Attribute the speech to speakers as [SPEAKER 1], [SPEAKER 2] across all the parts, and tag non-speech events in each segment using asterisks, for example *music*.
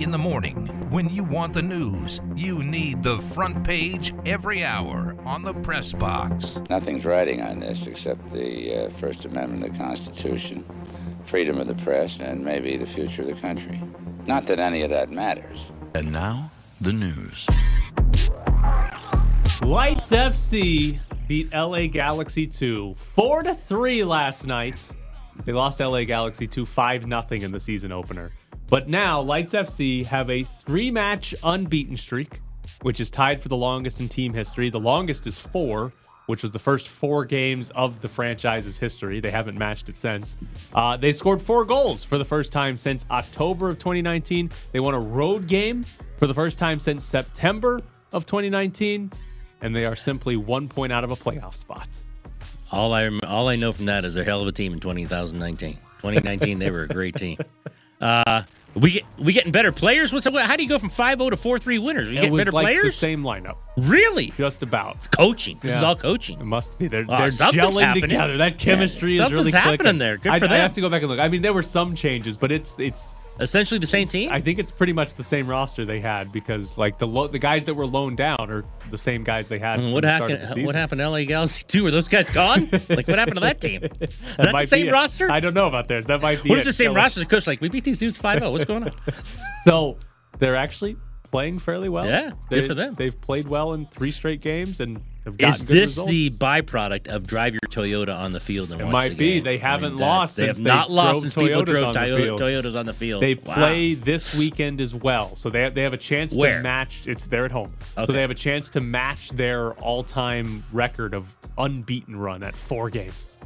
[SPEAKER 1] In the morning, when you want the news, you need the front page every hour on the press box.
[SPEAKER 2] Nothing's writing on this except the uh, First Amendment of the Constitution, freedom of the press, and maybe the future of the country. Not that any of that matters.
[SPEAKER 3] And now, the news.
[SPEAKER 4] Lights FC beat LA Galaxy 2 4 to 3 last night. They lost LA Galaxy 2 5 0 in the season opener. But now Lights FC have a three match unbeaten streak, which is tied for the longest in team history. The longest is four, which was the first four games of the franchise's history. They haven't matched it since. Uh, they scored four goals for the first time since October of 2019. They won a road game for the first time since September of 2019, and they are simply one point out of a playoff spot.
[SPEAKER 5] All I all I know from that is they're a hell of a team in 2019. 2019, they were a great team. *laughs* Uh, we get we getting better players. What's how do you go from 5-0 to 4-3 winners? You
[SPEAKER 4] it
[SPEAKER 5] get better
[SPEAKER 4] like
[SPEAKER 5] players.
[SPEAKER 4] the same lineup,
[SPEAKER 5] really?
[SPEAKER 4] just about.
[SPEAKER 5] Coaching. This is all coaching.
[SPEAKER 4] It must be. They're,
[SPEAKER 5] Oh,
[SPEAKER 4] they're gelling
[SPEAKER 5] happening.
[SPEAKER 4] together. That chemistry
[SPEAKER 5] Yeah,
[SPEAKER 4] is really
[SPEAKER 5] something's happening
[SPEAKER 4] clicking.
[SPEAKER 5] there. Good
[SPEAKER 4] I,
[SPEAKER 5] for
[SPEAKER 4] I
[SPEAKER 5] them.
[SPEAKER 4] have to go back and look. I mean, there were some changes, but it's it's.
[SPEAKER 5] Essentially the same team.
[SPEAKER 4] I think it's pretty much the same roster they had because like the lo- the guys that were loaned down are the same guys they had.
[SPEAKER 5] Mm, what
[SPEAKER 4] the start of
[SPEAKER 5] happened? What happened to LA Galaxy two? Were those guys gone? like what happened to that team? *laughs* Is
[SPEAKER 4] That
[SPEAKER 5] that the same roster?
[SPEAKER 4] I don't know about theirs. That might be.
[SPEAKER 5] What
[SPEAKER 4] it.
[SPEAKER 5] is the same
[SPEAKER 4] So-
[SPEAKER 5] roster? The coach like we beat these dudes 5-0. What's going on? *laughs*
[SPEAKER 4] So they're actually playing fairly well.
[SPEAKER 5] Yeah,
[SPEAKER 4] They-
[SPEAKER 5] good for them.
[SPEAKER 4] They've played well in three straight games and
[SPEAKER 5] Is this the byproduct of drive your Toyota on the field and
[SPEAKER 4] It
[SPEAKER 5] watch
[SPEAKER 4] might
[SPEAKER 5] the
[SPEAKER 4] be.
[SPEAKER 5] game?
[SPEAKER 4] They
[SPEAKER 5] I mean,
[SPEAKER 4] haven't
[SPEAKER 5] that-
[SPEAKER 4] lost
[SPEAKER 5] They
[SPEAKER 4] since
[SPEAKER 5] have not lost since people drove
[SPEAKER 4] the
[SPEAKER 5] Toyotas on the field.
[SPEAKER 4] They
[SPEAKER 5] Wow.
[SPEAKER 4] play this weekend as well, so they have, they have a chance
[SPEAKER 5] Where?
[SPEAKER 4] to match. It's they're at home, so they have a chance to match their all-time record of unbeaten run at four games.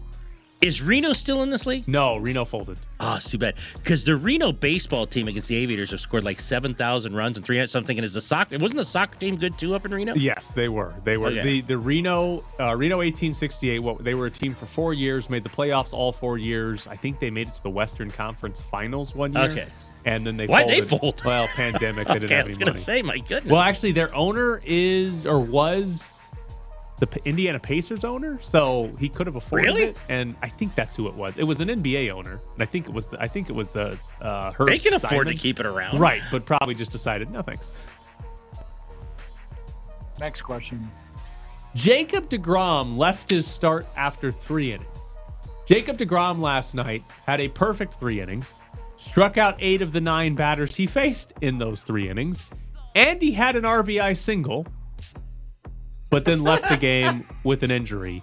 [SPEAKER 5] Is Reno still in this league?
[SPEAKER 4] No, Reno folded.
[SPEAKER 5] Oh, it's too bad. Because the Reno baseball team against the Aviators have scored like 7,000 runs and 300 something. And is the soccer, wasn't the soccer team good too up in Reno?
[SPEAKER 4] Yes, they were. They were
[SPEAKER 5] Okay.
[SPEAKER 4] the the Reno uh, Reno 1868. What they were a team for four years, made the playoffs all four years. I think they made it to the Western Conference Finals one year.
[SPEAKER 5] Okay.
[SPEAKER 4] and then they
[SPEAKER 5] Why'd they
[SPEAKER 4] folded.
[SPEAKER 5] fold?
[SPEAKER 4] Well, pandemic. They *laughs* didn't
[SPEAKER 5] Okay, I was going to say, my goodness.
[SPEAKER 4] Well, actually, their owner is or was the P- Indiana Pacers owner, so he could have afforded
[SPEAKER 5] Really?
[SPEAKER 4] it. And I think that's who it was. It was an NBA owner, and I think it was the I think it was the uh, Herb
[SPEAKER 5] they can afford to keep it around.
[SPEAKER 4] right, but probably just decided no thanks.
[SPEAKER 6] Next question.
[SPEAKER 4] Jacob DeGrom left his start after three innings. Jacob DeGrom last night had a perfect three innings, struck out eight of the nine batters he faced in those three innings, and he had an RBI single, but then left the game with an injury.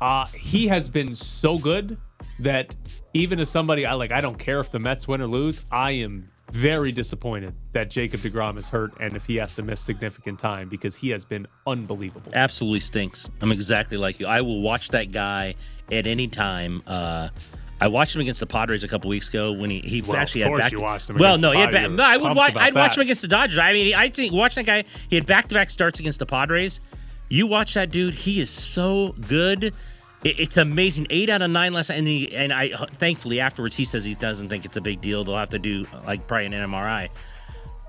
[SPEAKER 4] Uh, he has been so good that even as somebody I like, I don't care if the Mets win or lose. I am very disappointed that Jacob DeGrom is hurt and if he has to miss significant time because he has been unbelievable.
[SPEAKER 5] Absolutely stinks. I'm exactly like you. I will watch that guy at any time. Uh, I watched him against the Padres a couple weeks ago when he, he
[SPEAKER 4] Well,
[SPEAKER 5] actually
[SPEAKER 4] of
[SPEAKER 5] had back.
[SPEAKER 4] you watched him
[SPEAKER 5] well, no, he had back, no, I would watch. I'd watch him against the Dodgers. I mean, I think watch that guy. He had back to back starts against the Padres. You watch that dude. He is so good. It's amazing. Eight out of nine last, and he, and I thankfully afterwards he says he doesn't think it's a big deal. They'll have to do like probably an MRI.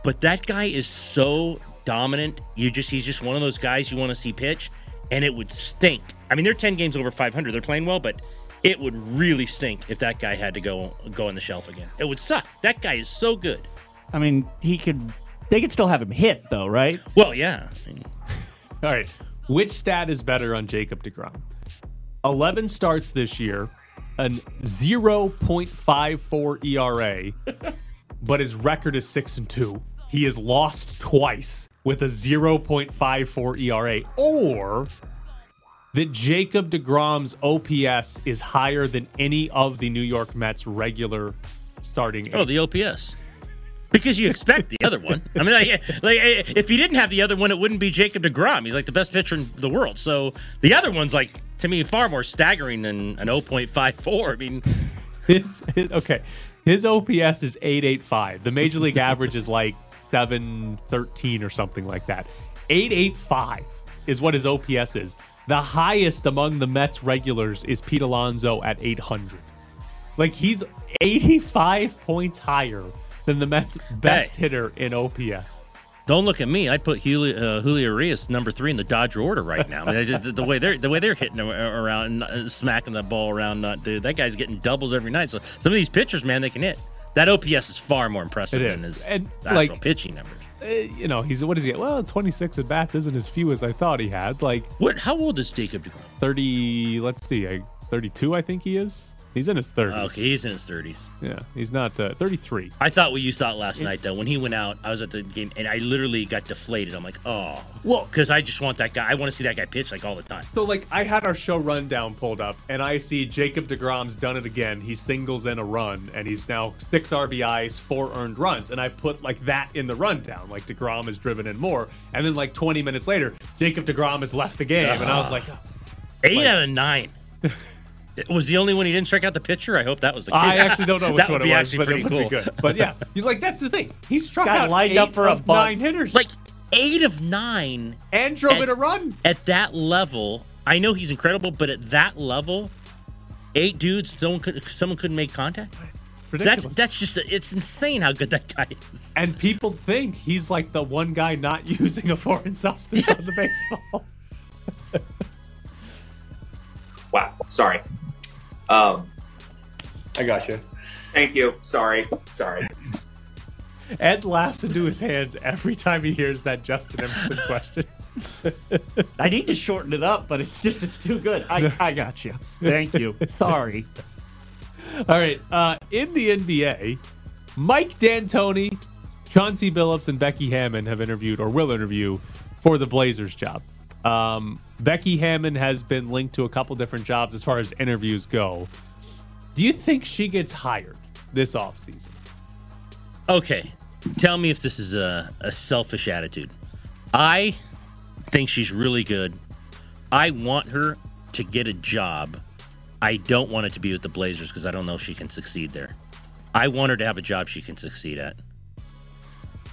[SPEAKER 5] But that guy is so dominant. You just he's just one of those guys you want to see pitch, and it would stink. I mean, they're ten games over 500. They're playing well, but it would really stink if that guy had to go go on the shelf again. It would suck. That guy is so good.
[SPEAKER 7] I mean, he could. They could still have him hit though, right?
[SPEAKER 5] Well, yeah. *laughs*
[SPEAKER 4] All right. Which stat is better on Jacob DeGrom? 11 starts this year, an 0.54 ERA, *laughs* but his record is 6 and 2. He has lost twice with a 0.54 ERA or that Jacob DeGrom's OPS is higher than any of the New York Mets regular starting
[SPEAKER 5] oh,
[SPEAKER 4] eight.
[SPEAKER 5] the OPS. Because you expect the other one. I mean, like, like if you didn't have the other one, it wouldn't be Jacob Degrom. He's like the best pitcher in the world. So the other one's like to me far more staggering than an 0.54. I mean,
[SPEAKER 4] His, his okay, his OPS is eight eight five. The major league average is like seven thirteen or something like that. Eight eight five is what his OPS is. The highest among the Mets regulars is Pete Alonso at eight hundred. Like he's eighty five points higher than the Mets' best
[SPEAKER 5] Hey.
[SPEAKER 4] hitter in OPS.
[SPEAKER 5] Don't look at me. I'd put Julio, uh, Julio Urias number three in the Dodger order right now. I mean, the, the way they're the way they're hitting around and uh, smacking the ball around, not dude. That guy's getting doubles every night. So some of these pitchers, man, they can hit. That OPS is far more impressive than
[SPEAKER 4] is.
[SPEAKER 5] his
[SPEAKER 4] And,
[SPEAKER 5] actual
[SPEAKER 4] like-
[SPEAKER 5] pitching numbers.
[SPEAKER 4] Uh, you know, he's what is he? at? Well, 26 at bats isn't as few as I thought he had. Like
[SPEAKER 5] What? How old is Jacob DeGrom?
[SPEAKER 4] 30. Let's see, 32. I think he is. He's in his 30s.
[SPEAKER 5] Okay, he's in his 30s.
[SPEAKER 4] Yeah, he's not uh, 33.
[SPEAKER 5] I thought what you thought last night though. When he went out, I was at the game and I literally got deflated. I'm like, oh,
[SPEAKER 4] Well-
[SPEAKER 5] because I just want that guy. I want to see that guy pitch like all the time.
[SPEAKER 4] So like I had our show rundown pulled up, and I see Jacob Degrom's done it again. He singles in a run, and he's now six RBIs, four earned runs, and I put like that in the rundown. Like Degrom has driven in more, and then like 20 minutes later, Jacob Degrom has left the game, and I was like, oh.
[SPEAKER 5] Eight
[SPEAKER 4] Like-
[SPEAKER 5] out of nine. *laughs* It was the only one he didn't strike out the pitcher. I hope that was the case.
[SPEAKER 4] I actually don't know *laughs* which
[SPEAKER 5] that
[SPEAKER 4] one
[SPEAKER 5] would be
[SPEAKER 4] it was,
[SPEAKER 5] actually
[SPEAKER 4] but
[SPEAKER 5] pretty
[SPEAKER 4] it would
[SPEAKER 5] cool.
[SPEAKER 4] be good. But yeah, *laughs* you like that's the thing. He struck
[SPEAKER 7] Got
[SPEAKER 4] out
[SPEAKER 7] lined
[SPEAKER 4] eight
[SPEAKER 7] up for a
[SPEAKER 4] of
[SPEAKER 7] bunt.
[SPEAKER 4] nine hitters,
[SPEAKER 5] Like eight of nine
[SPEAKER 4] and drove
[SPEAKER 5] and-
[SPEAKER 4] in a run.
[SPEAKER 5] at that level. I know he's incredible, but at that level, eight dudes, someone could someone couldn't make contact.
[SPEAKER 4] Ridiculous.
[SPEAKER 5] That's that's just it's insane how good that guy is.
[SPEAKER 4] and people think he's like the one guy not *laughs* using a foreign substance on the baseball.
[SPEAKER 6] Wow. Sorry. Um,
[SPEAKER 8] I got you.
[SPEAKER 6] thank you. Sorry. Sorry.
[SPEAKER 4] Ed laughs into his hands every time he hears that Justin Emerson *laughs* question.
[SPEAKER 7] I need to shorten it up, but it's just it's too good. I, I got you. Thank you. Sorry. *laughs*
[SPEAKER 4] All right. Uh, in the NBA, Mike D'Antoni, Chauncey Billups, and Becky Hammon have interviewed or will interview for the Blazers job. Um, Becky Hammon has been linked to a couple different jobs as far as interviews go. Do you think she gets hired this offseason?
[SPEAKER 5] Okay, tell me if this is a, a selfish attitude. I think she's really good. I want her to get a job. I don't want it to be with the Blazers because I don't know if she can succeed there. I want her to have a job she can succeed at.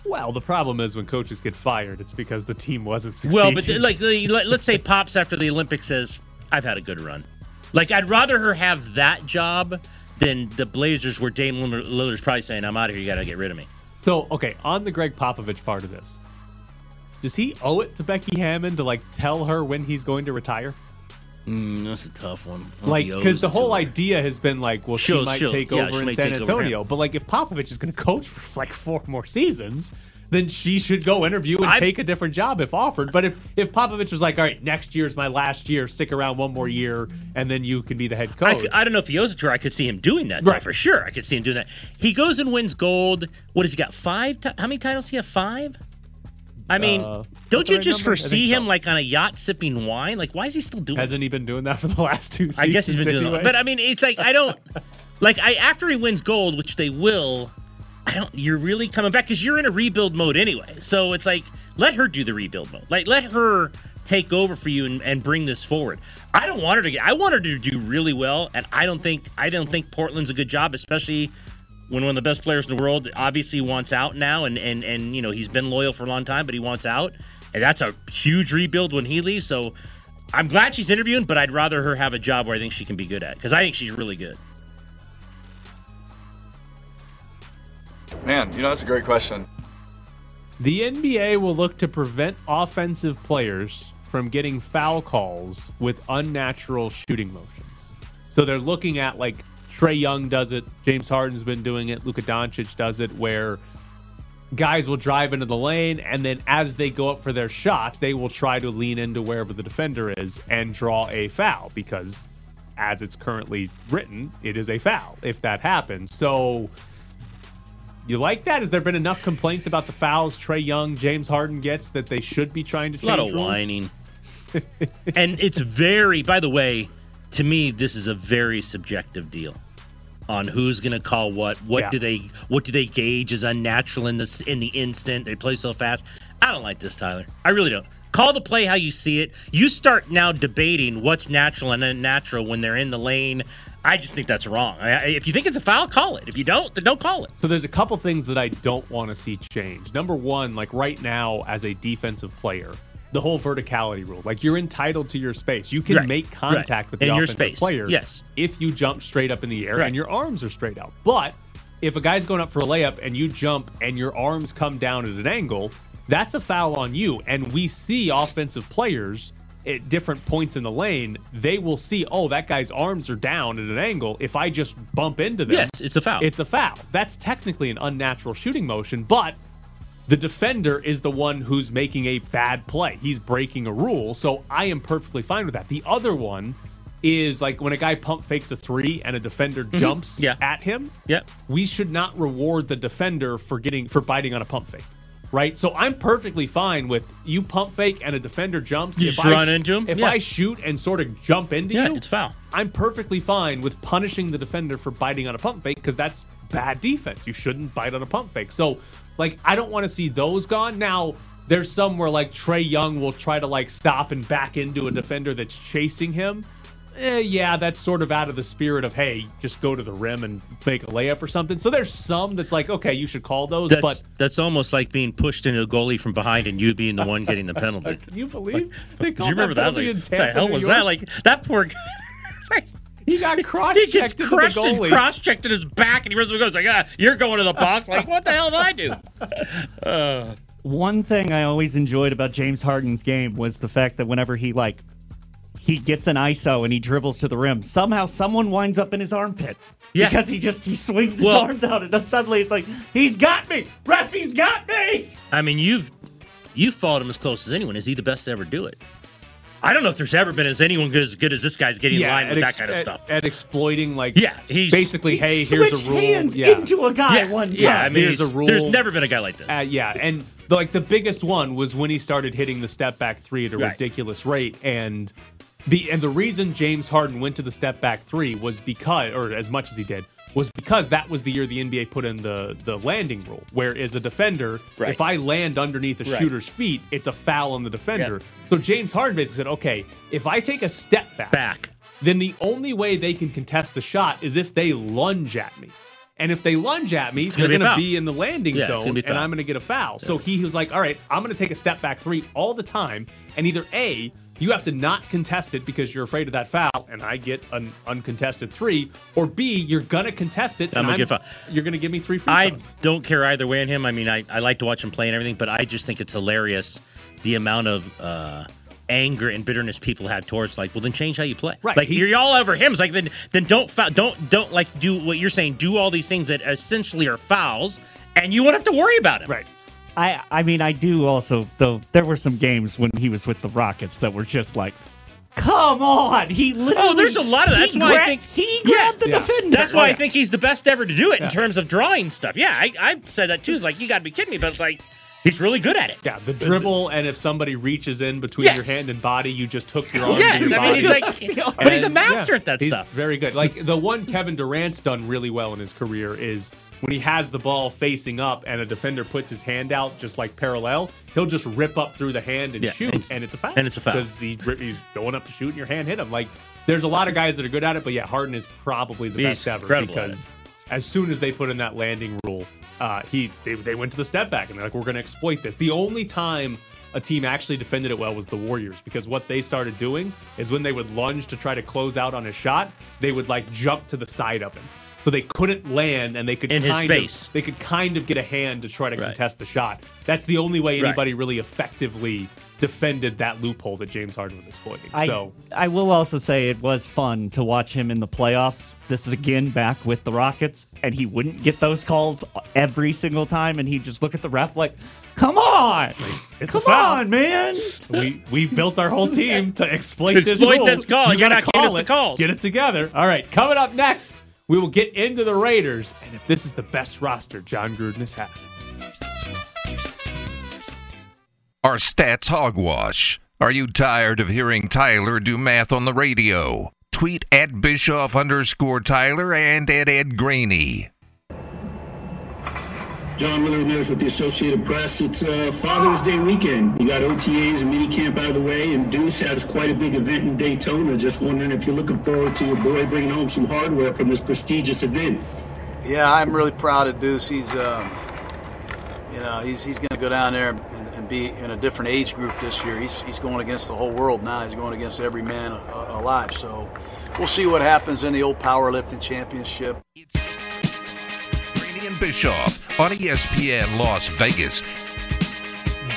[SPEAKER 4] Well, the problem is when coaches get fired, it's because the team wasn't succeeding.
[SPEAKER 5] Well, but like, let- let's say Pops after the Olympics says, "I've had a good run." Like, I'd rather her have that job than the Blazers, where Dame Lillard's probably saying, "I'm out of here. You got to get rid of me."
[SPEAKER 4] So, okay, on the Gregg Popovich part of this, does he owe it to Becky Hammon to like tell her when he's going to retire?
[SPEAKER 5] Mm, that's a tough one.
[SPEAKER 4] Like, because the whole idea has been like, well, she
[SPEAKER 5] She'll-
[SPEAKER 4] might
[SPEAKER 5] she'll-
[SPEAKER 4] take
[SPEAKER 5] yeah,
[SPEAKER 4] over
[SPEAKER 5] she
[SPEAKER 4] in San Antonio. But like, if Popovich is going *laughs* to coach for like four more seasons, then she should go interview and
[SPEAKER 5] I-
[SPEAKER 4] take a different job if offered. But if if Popovich was like, all right, next year's my last year, stick around one more year, and then you can be the head
[SPEAKER 5] I,
[SPEAKER 4] coach.
[SPEAKER 5] c- I don't know if it. I could see him doing that though,
[SPEAKER 4] Right.
[SPEAKER 5] for sure. I could see him doing that. He goes and wins gold. What has he got? Five? Ti- How many titles? He have five. I mean,
[SPEAKER 4] Uh,
[SPEAKER 5] don't you
[SPEAKER 4] right
[SPEAKER 5] just
[SPEAKER 4] number?
[SPEAKER 5] Foresee him
[SPEAKER 4] so.
[SPEAKER 5] like on a yacht sipping wine? Like, why is he still doing?
[SPEAKER 4] Hasn't
[SPEAKER 5] this?
[SPEAKER 4] he been doing that for the last two seasons?
[SPEAKER 5] I guess he's been doing
[SPEAKER 4] anyway?
[SPEAKER 5] that. But I mean, it's like I don't *laughs* like I after he wins gold, which they will. I don't. You're really coming back because you're in a rebuild mode anyway. So it's like let her do the rebuild mode. Like let her take over for you and, and bring this forward. I don't want her to get. I want her to do really well, and I don't think I don't think Portland's a good job, especially when one of the best players in the world obviously wants out now, and and and you know he's been loyal for a long time, but he wants out, and that's a huge rebuild when he leaves. So. I'm glad she's interviewing, but I'd rather her have a job where I think she can be good at because I think she's really good.
[SPEAKER 9] Man, you know, that's a great question.
[SPEAKER 4] The NBA will look to prevent offensive players from getting foul calls with unnatural shooting motions. So they're looking at like Trae Young does it, James Harden's been doing it, Luka Doncic does it, where guys will drive into the lane and then as they go up for their shot, they will try to lean into wherever the defender is and draw a foul because as it's currently written, it is a foul if that happens. So you like that? Has there been enough complaints about the fouls Trae Young, James Harden gets that they should be trying to change?
[SPEAKER 5] A lot of
[SPEAKER 4] rules?
[SPEAKER 5] whining. *laughs* and it's very, by the way, to me, this is a very subjective deal on who's going to call what. What
[SPEAKER 4] Yeah.
[SPEAKER 5] do they what do they gauge as unnatural in this in the instant? They play so fast. I don't like this, Tyler. I really don't. Call the play how you see it. You start now debating what's natural and unnatural when they're in the lane. I just think that's wrong. I- if you think it's a foul, call it. If you don't, then don't call it.
[SPEAKER 4] So there's a couple things that I don't want to see change. Number one, like right now as a defensive player, the whole verticality rule. Like you're entitled to your space. You can
[SPEAKER 5] Right,
[SPEAKER 4] make contact
[SPEAKER 5] right.
[SPEAKER 4] with the
[SPEAKER 5] In your
[SPEAKER 4] offensive
[SPEAKER 5] space,
[SPEAKER 4] player.
[SPEAKER 5] yes.
[SPEAKER 4] If you jump straight up in the air
[SPEAKER 5] Right.
[SPEAKER 4] and your arms are straight out. But if a guy's going up for a layup and you jump and your arms come down at an angle, that's a foul on you. And we see offensive players at different points in the lane, they will see, oh, that guy's arms are down at an angle. If I just bump into them,
[SPEAKER 5] Yes, it's a foul.
[SPEAKER 4] It's a foul. That's technically an unnatural shooting motion, but the defender is the one who's making a bad play. He's breaking a rule. So I am perfectly fine with that. The other one is like when a guy pump fakes a three and a defender jumps
[SPEAKER 5] Mm-hmm. Yeah.
[SPEAKER 4] at him.
[SPEAKER 5] Yep.
[SPEAKER 4] We should not reward the defender for getting for biting on a pump fake. Right? So I'm perfectly fine with you pump fake and a defender jumps.
[SPEAKER 5] You
[SPEAKER 4] if
[SPEAKER 5] just
[SPEAKER 4] I
[SPEAKER 5] run into him?
[SPEAKER 4] If
[SPEAKER 5] Yeah.
[SPEAKER 4] I shoot and sort of jump into
[SPEAKER 5] Yeah,
[SPEAKER 4] you,
[SPEAKER 5] it's foul.
[SPEAKER 4] I'm perfectly fine with punishing the defender for biting on a pump fake because that's bad defense. You shouldn't bite on a pump fake. So, like, I don't want to see those gone. Now, there's some where like Trae Young will try to like stop and back into a defender that's chasing him. Eh, yeah, that's sort of out of the spirit of hey, just go to the rim and make a layup or something. So there's some that's like okay, you should call those,
[SPEAKER 5] That's
[SPEAKER 4] but
[SPEAKER 5] that's almost like being pushed into a goalie from behind and you being the one getting the penalty. *laughs*
[SPEAKER 4] can you believe they
[SPEAKER 5] Do you remember that?
[SPEAKER 4] penalty
[SPEAKER 5] Like, the hell was
[SPEAKER 4] York?
[SPEAKER 5] that? Like that poor guy. *laughs*
[SPEAKER 4] he got cross *laughs*
[SPEAKER 5] He gets crushed and cross checked in his back, and he runs and goes like, "Ah, you're going to the box." Like, what the hell did I do? *laughs* Uh,
[SPEAKER 7] One thing I always enjoyed about James Harden's game was the fact that whenever he like he gets an ISO and he dribbles to the rim, somehow someone winds up in his armpit.
[SPEAKER 5] Yeah.
[SPEAKER 7] Because he just he swings his
[SPEAKER 5] Well-
[SPEAKER 7] arms out and then suddenly it's like, he's got me! Ref, he's got me!
[SPEAKER 5] I mean, you've you've followed him as close as anyone. Is he the best to ever do it? I don't know if there's ever been as anyone good as good as this guy's getting in line with
[SPEAKER 4] at
[SPEAKER 5] that kind of
[SPEAKER 4] at-
[SPEAKER 5] stuff.
[SPEAKER 4] At exploiting like
[SPEAKER 5] Yeah, he's
[SPEAKER 4] basically, hey, here's a rule.
[SPEAKER 7] hands
[SPEAKER 4] yeah.
[SPEAKER 7] into a guy
[SPEAKER 5] yeah,
[SPEAKER 7] one time.
[SPEAKER 5] yeah. I mean,
[SPEAKER 4] Here's a rule.
[SPEAKER 5] there's never been a guy like this.
[SPEAKER 4] Uh, yeah, and the, like the biggest one was when he started hitting the step back three at a
[SPEAKER 5] Right.
[SPEAKER 4] ridiculous rate, and the and the reason James Harden went to the step back three was because, or as much as he did, was because that was the year the NBA put in the the landing rule, where as a defender,
[SPEAKER 5] Right.
[SPEAKER 4] if I land underneath a
[SPEAKER 5] Right.
[SPEAKER 4] shooter's feet, it's a foul on the defender.
[SPEAKER 5] Yeah.
[SPEAKER 4] So James Harden basically said, okay, if I take a step back,
[SPEAKER 5] Back.
[SPEAKER 4] then the only way they can contest the shot is if they lunge at me. And if they lunge at me, they're
[SPEAKER 5] gonna be a
[SPEAKER 4] going to be in the landing
[SPEAKER 5] Yeah,
[SPEAKER 4] zone, and. I'm going to get a foul. So he was like, "All right, I'm going to take a step back three all the time, and either a you have to not contest it because you're afraid of that foul, and I get an uncontested three, or b you're to contest it,
[SPEAKER 5] I'm gonna get foul.
[SPEAKER 4] you're to give me three free
[SPEAKER 5] I
[SPEAKER 4] throws."
[SPEAKER 5] don't care either way on him. I mean, I, I like to watch him play and everything, but I just think it's hilarious the amount of uh, anger and bitterness people have towards like, well, then change how you play.
[SPEAKER 4] Right.
[SPEAKER 5] Like
[SPEAKER 4] He-
[SPEAKER 5] you're all over him. It's like then then don't foul, don't don't like do what you're saying. Do all these things that essentially are fouls, and you won't have to worry about it.
[SPEAKER 4] Right.
[SPEAKER 7] I I mean I do also though there were some games when he was with the Rockets that were just like come on he literally
[SPEAKER 5] Oh, there's a lot of that. That's why I think-
[SPEAKER 7] he grabbed the
[SPEAKER 4] Yeah.
[SPEAKER 7] defender
[SPEAKER 5] That's why I
[SPEAKER 4] yeah.
[SPEAKER 5] think he's the best ever to do it
[SPEAKER 4] Yeah.
[SPEAKER 5] in terms of drawing stuff. Yeah, I, I said that too. It's like you got to be kidding me, but it's like he's really good at it.
[SPEAKER 4] Yeah, the dribble, and if somebody reaches in between
[SPEAKER 5] Yes.
[SPEAKER 4] your hand and body, you just hook your *laughs* arm to
[SPEAKER 5] Yes,
[SPEAKER 4] your
[SPEAKER 5] I mean he's like, *laughs* but he's a master
[SPEAKER 4] yeah,
[SPEAKER 5] at that
[SPEAKER 4] he's
[SPEAKER 5] stuff.
[SPEAKER 4] Very good. Like the one Kevin Durant's done really well in his career is when he has the ball facing up and a defender puts his hand out just like parallel, he'll just rip up through the hand and
[SPEAKER 5] Yeah,
[SPEAKER 4] shoot,
[SPEAKER 5] and-
[SPEAKER 4] and, it's a foul.
[SPEAKER 5] and it's a foul.
[SPEAKER 4] because he, he's going up to shoot and your hand hit him. Like there's a lot of guys that are good at it, but yeah, Harden is probably the
[SPEAKER 5] He's
[SPEAKER 4] best ever because as soon as they put in that landing rule, uh, he they, they went to the step back and they're like, we're going to exploit this. The only time a team actually defended it well was the Warriors because what they started doing is when they would lunge to try to close out on a shot, they would like jump to the side of him. So they couldn't land and they could
[SPEAKER 5] In his
[SPEAKER 4] kind
[SPEAKER 5] space.
[SPEAKER 4] Of, they could kind of get a hand to try to
[SPEAKER 5] Right.
[SPEAKER 4] contest the shot. That's the only way
[SPEAKER 5] Right.
[SPEAKER 4] anybody really effectively defended that loophole that James Harden was exploiting.
[SPEAKER 7] I,
[SPEAKER 4] so
[SPEAKER 7] I will also say it was fun to watch him in the playoffs. This is again back with the Rockets, and he wouldn't get those calls every single time, and he'd just look at the ref like, "Come on,
[SPEAKER 4] it's a
[SPEAKER 7] come
[SPEAKER 4] foul.
[SPEAKER 7] on, man."
[SPEAKER 4] we we built our whole team to *laughs* exploit
[SPEAKER 5] To
[SPEAKER 4] this
[SPEAKER 5] exploit
[SPEAKER 4] rule.
[SPEAKER 5] this call.
[SPEAKER 4] You
[SPEAKER 5] You're
[SPEAKER 4] gotta
[SPEAKER 5] not getting
[SPEAKER 4] call
[SPEAKER 5] us the calls.
[SPEAKER 4] Get it together. All right, coming up next, we will get into the Raiders, and if this is the best roster Jon Gruden has had.
[SPEAKER 1] Our stats hogwash. Are you tired of hearing Tyler do math on the radio? Tweet at Bischoff underscore Tyler and at Ed Graney.
[SPEAKER 9] John Miller Ramirez with the Associated Press. It's uh, Father's Day weekend. You got OTAs and minicamp out of the way, and Deuce has quite a big event in Daytona. Just wondering if you're looking forward to your boy bringing home some hardware from this prestigious event.
[SPEAKER 10] Yeah, I'm really proud of Deuce. He's, um, you know, he's, he's going to go down there and, and be in a different age group this year. He's, he's going against the whole world now. He's going against every man uh, alive. So we'll see what happens in the old powerlifting championship.
[SPEAKER 1] Graney and Bischoff on ESPN Las Vegas.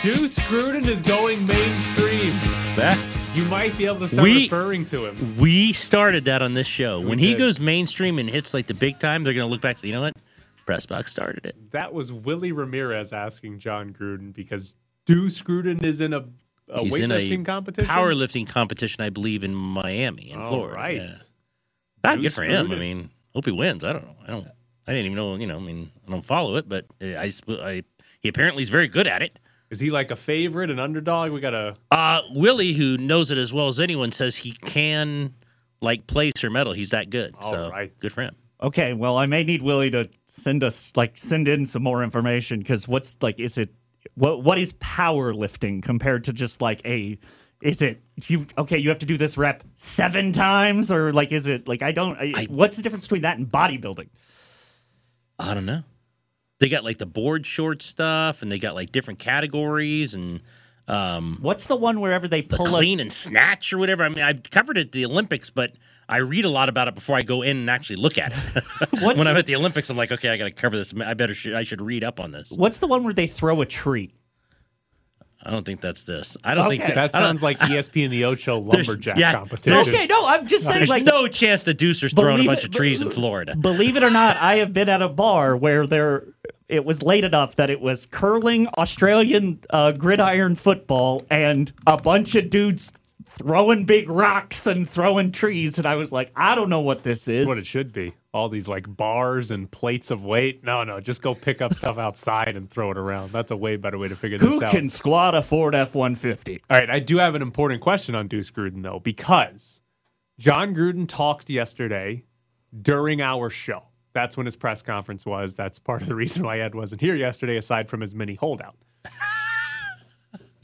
[SPEAKER 4] Deuce Gruden is going mainstream.
[SPEAKER 5] That
[SPEAKER 4] You might be able to start
[SPEAKER 5] We-
[SPEAKER 4] referring to him.
[SPEAKER 5] We started that on this show.
[SPEAKER 4] We
[SPEAKER 5] when he goes mainstream and hits like the big time, they're going to look back. You know what? Pressbox started it.
[SPEAKER 4] That was Willie Ramirez asking Jon Gruden because Deuce Gruden is in a, a
[SPEAKER 5] He's in
[SPEAKER 4] weightlifting
[SPEAKER 5] a
[SPEAKER 4] competition.
[SPEAKER 5] powerlifting competition, I believe, in Miami, in
[SPEAKER 4] All
[SPEAKER 5] Florida.
[SPEAKER 4] right.
[SPEAKER 5] Yeah. Ah, good
[SPEAKER 4] Deuce
[SPEAKER 5] for him. I mean, hope he wins. I don't know. I don't. I didn't even know. You know, I mean, I don't follow it, but uh, I, I he apparently is very good at it.
[SPEAKER 4] Is he like a favorite, an underdog? We got a
[SPEAKER 5] Uh, Willie, who knows it as well as anyone, says he can like place or medal. He's that good.
[SPEAKER 4] All
[SPEAKER 5] so
[SPEAKER 4] right.
[SPEAKER 5] good for him.
[SPEAKER 7] Okay, well, I may need Willie to send us like send in some more information because what's like is it what what is powerlifting compared to just like a is it you okay you have to do this rep seven times or like is it like I don't I,
[SPEAKER 5] I-
[SPEAKER 7] what's the difference between that and bodybuilding?
[SPEAKER 5] I don't know. They got like the board short stuff, and they got like different categories and um,
[SPEAKER 7] What's the one wherever they
[SPEAKER 5] the
[SPEAKER 7] pull
[SPEAKER 5] clean and snatch or whatever. I mean, I've covered it at the Olympics, but I read a lot about it before I go in and actually look at it. *laughs* When I'm at the Olympics, I'm like, okay, I got to cover this. I better should, I should read up on this.
[SPEAKER 7] what's the one where they throw a tree?
[SPEAKER 5] I don't think that's this. I don't think
[SPEAKER 7] Okay.
[SPEAKER 4] that sounds like *laughs* E and the Ocho lumberjack
[SPEAKER 5] yeah,
[SPEAKER 4] competition.
[SPEAKER 7] Okay, no, I'm just saying
[SPEAKER 5] There's
[SPEAKER 7] like
[SPEAKER 5] no chance the Deucer's throwing a bunch
[SPEAKER 7] it-
[SPEAKER 5] of trees in Florida.
[SPEAKER 7] Believe it or not, I have been at a bar where there it was late enough that it was curling Australian uh, gridiron football and a bunch of dudes throwing big rocks and throwing trees, and I was like, I don't know what this is.
[SPEAKER 4] That's what it should be. All these like bars and plates of weight. No, no, just go pick up stuff outside and throw it around. That's a way better way to figure this
[SPEAKER 7] Who
[SPEAKER 4] out.
[SPEAKER 7] can squat a Ford F one fifty?
[SPEAKER 4] All right, I do have an important question on Deuce Gruden though, because Jon Gruden talked yesterday during our show. That's when his press conference was. That's part of the reason why Ed wasn't here yesterday, aside from his mini holdout.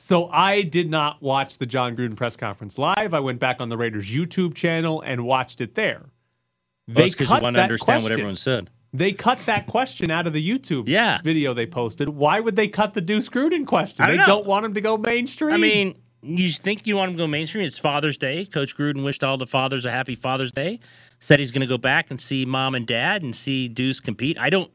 [SPEAKER 4] So I did not watch the Jon Gruden press conference live. I went back on the Raiders YouTube channel and watched it there.
[SPEAKER 5] Oh, well, it's 'cause you
[SPEAKER 4] cut
[SPEAKER 5] want to understand what
[SPEAKER 4] question.
[SPEAKER 5] everyone said.
[SPEAKER 4] They cut that question out of the YouTube
[SPEAKER 5] Yeah.
[SPEAKER 4] video they posted. Why would they cut the Deuce Gruden question? They
[SPEAKER 5] don't know.
[SPEAKER 4] don't want him to go mainstream.
[SPEAKER 5] I mean, you think you want him to go mainstream? It's Father's Day. Coach Gruden wished all the fathers a happy Father's Day. Said he's going to go back and see mom and dad and see Deuce compete. I don't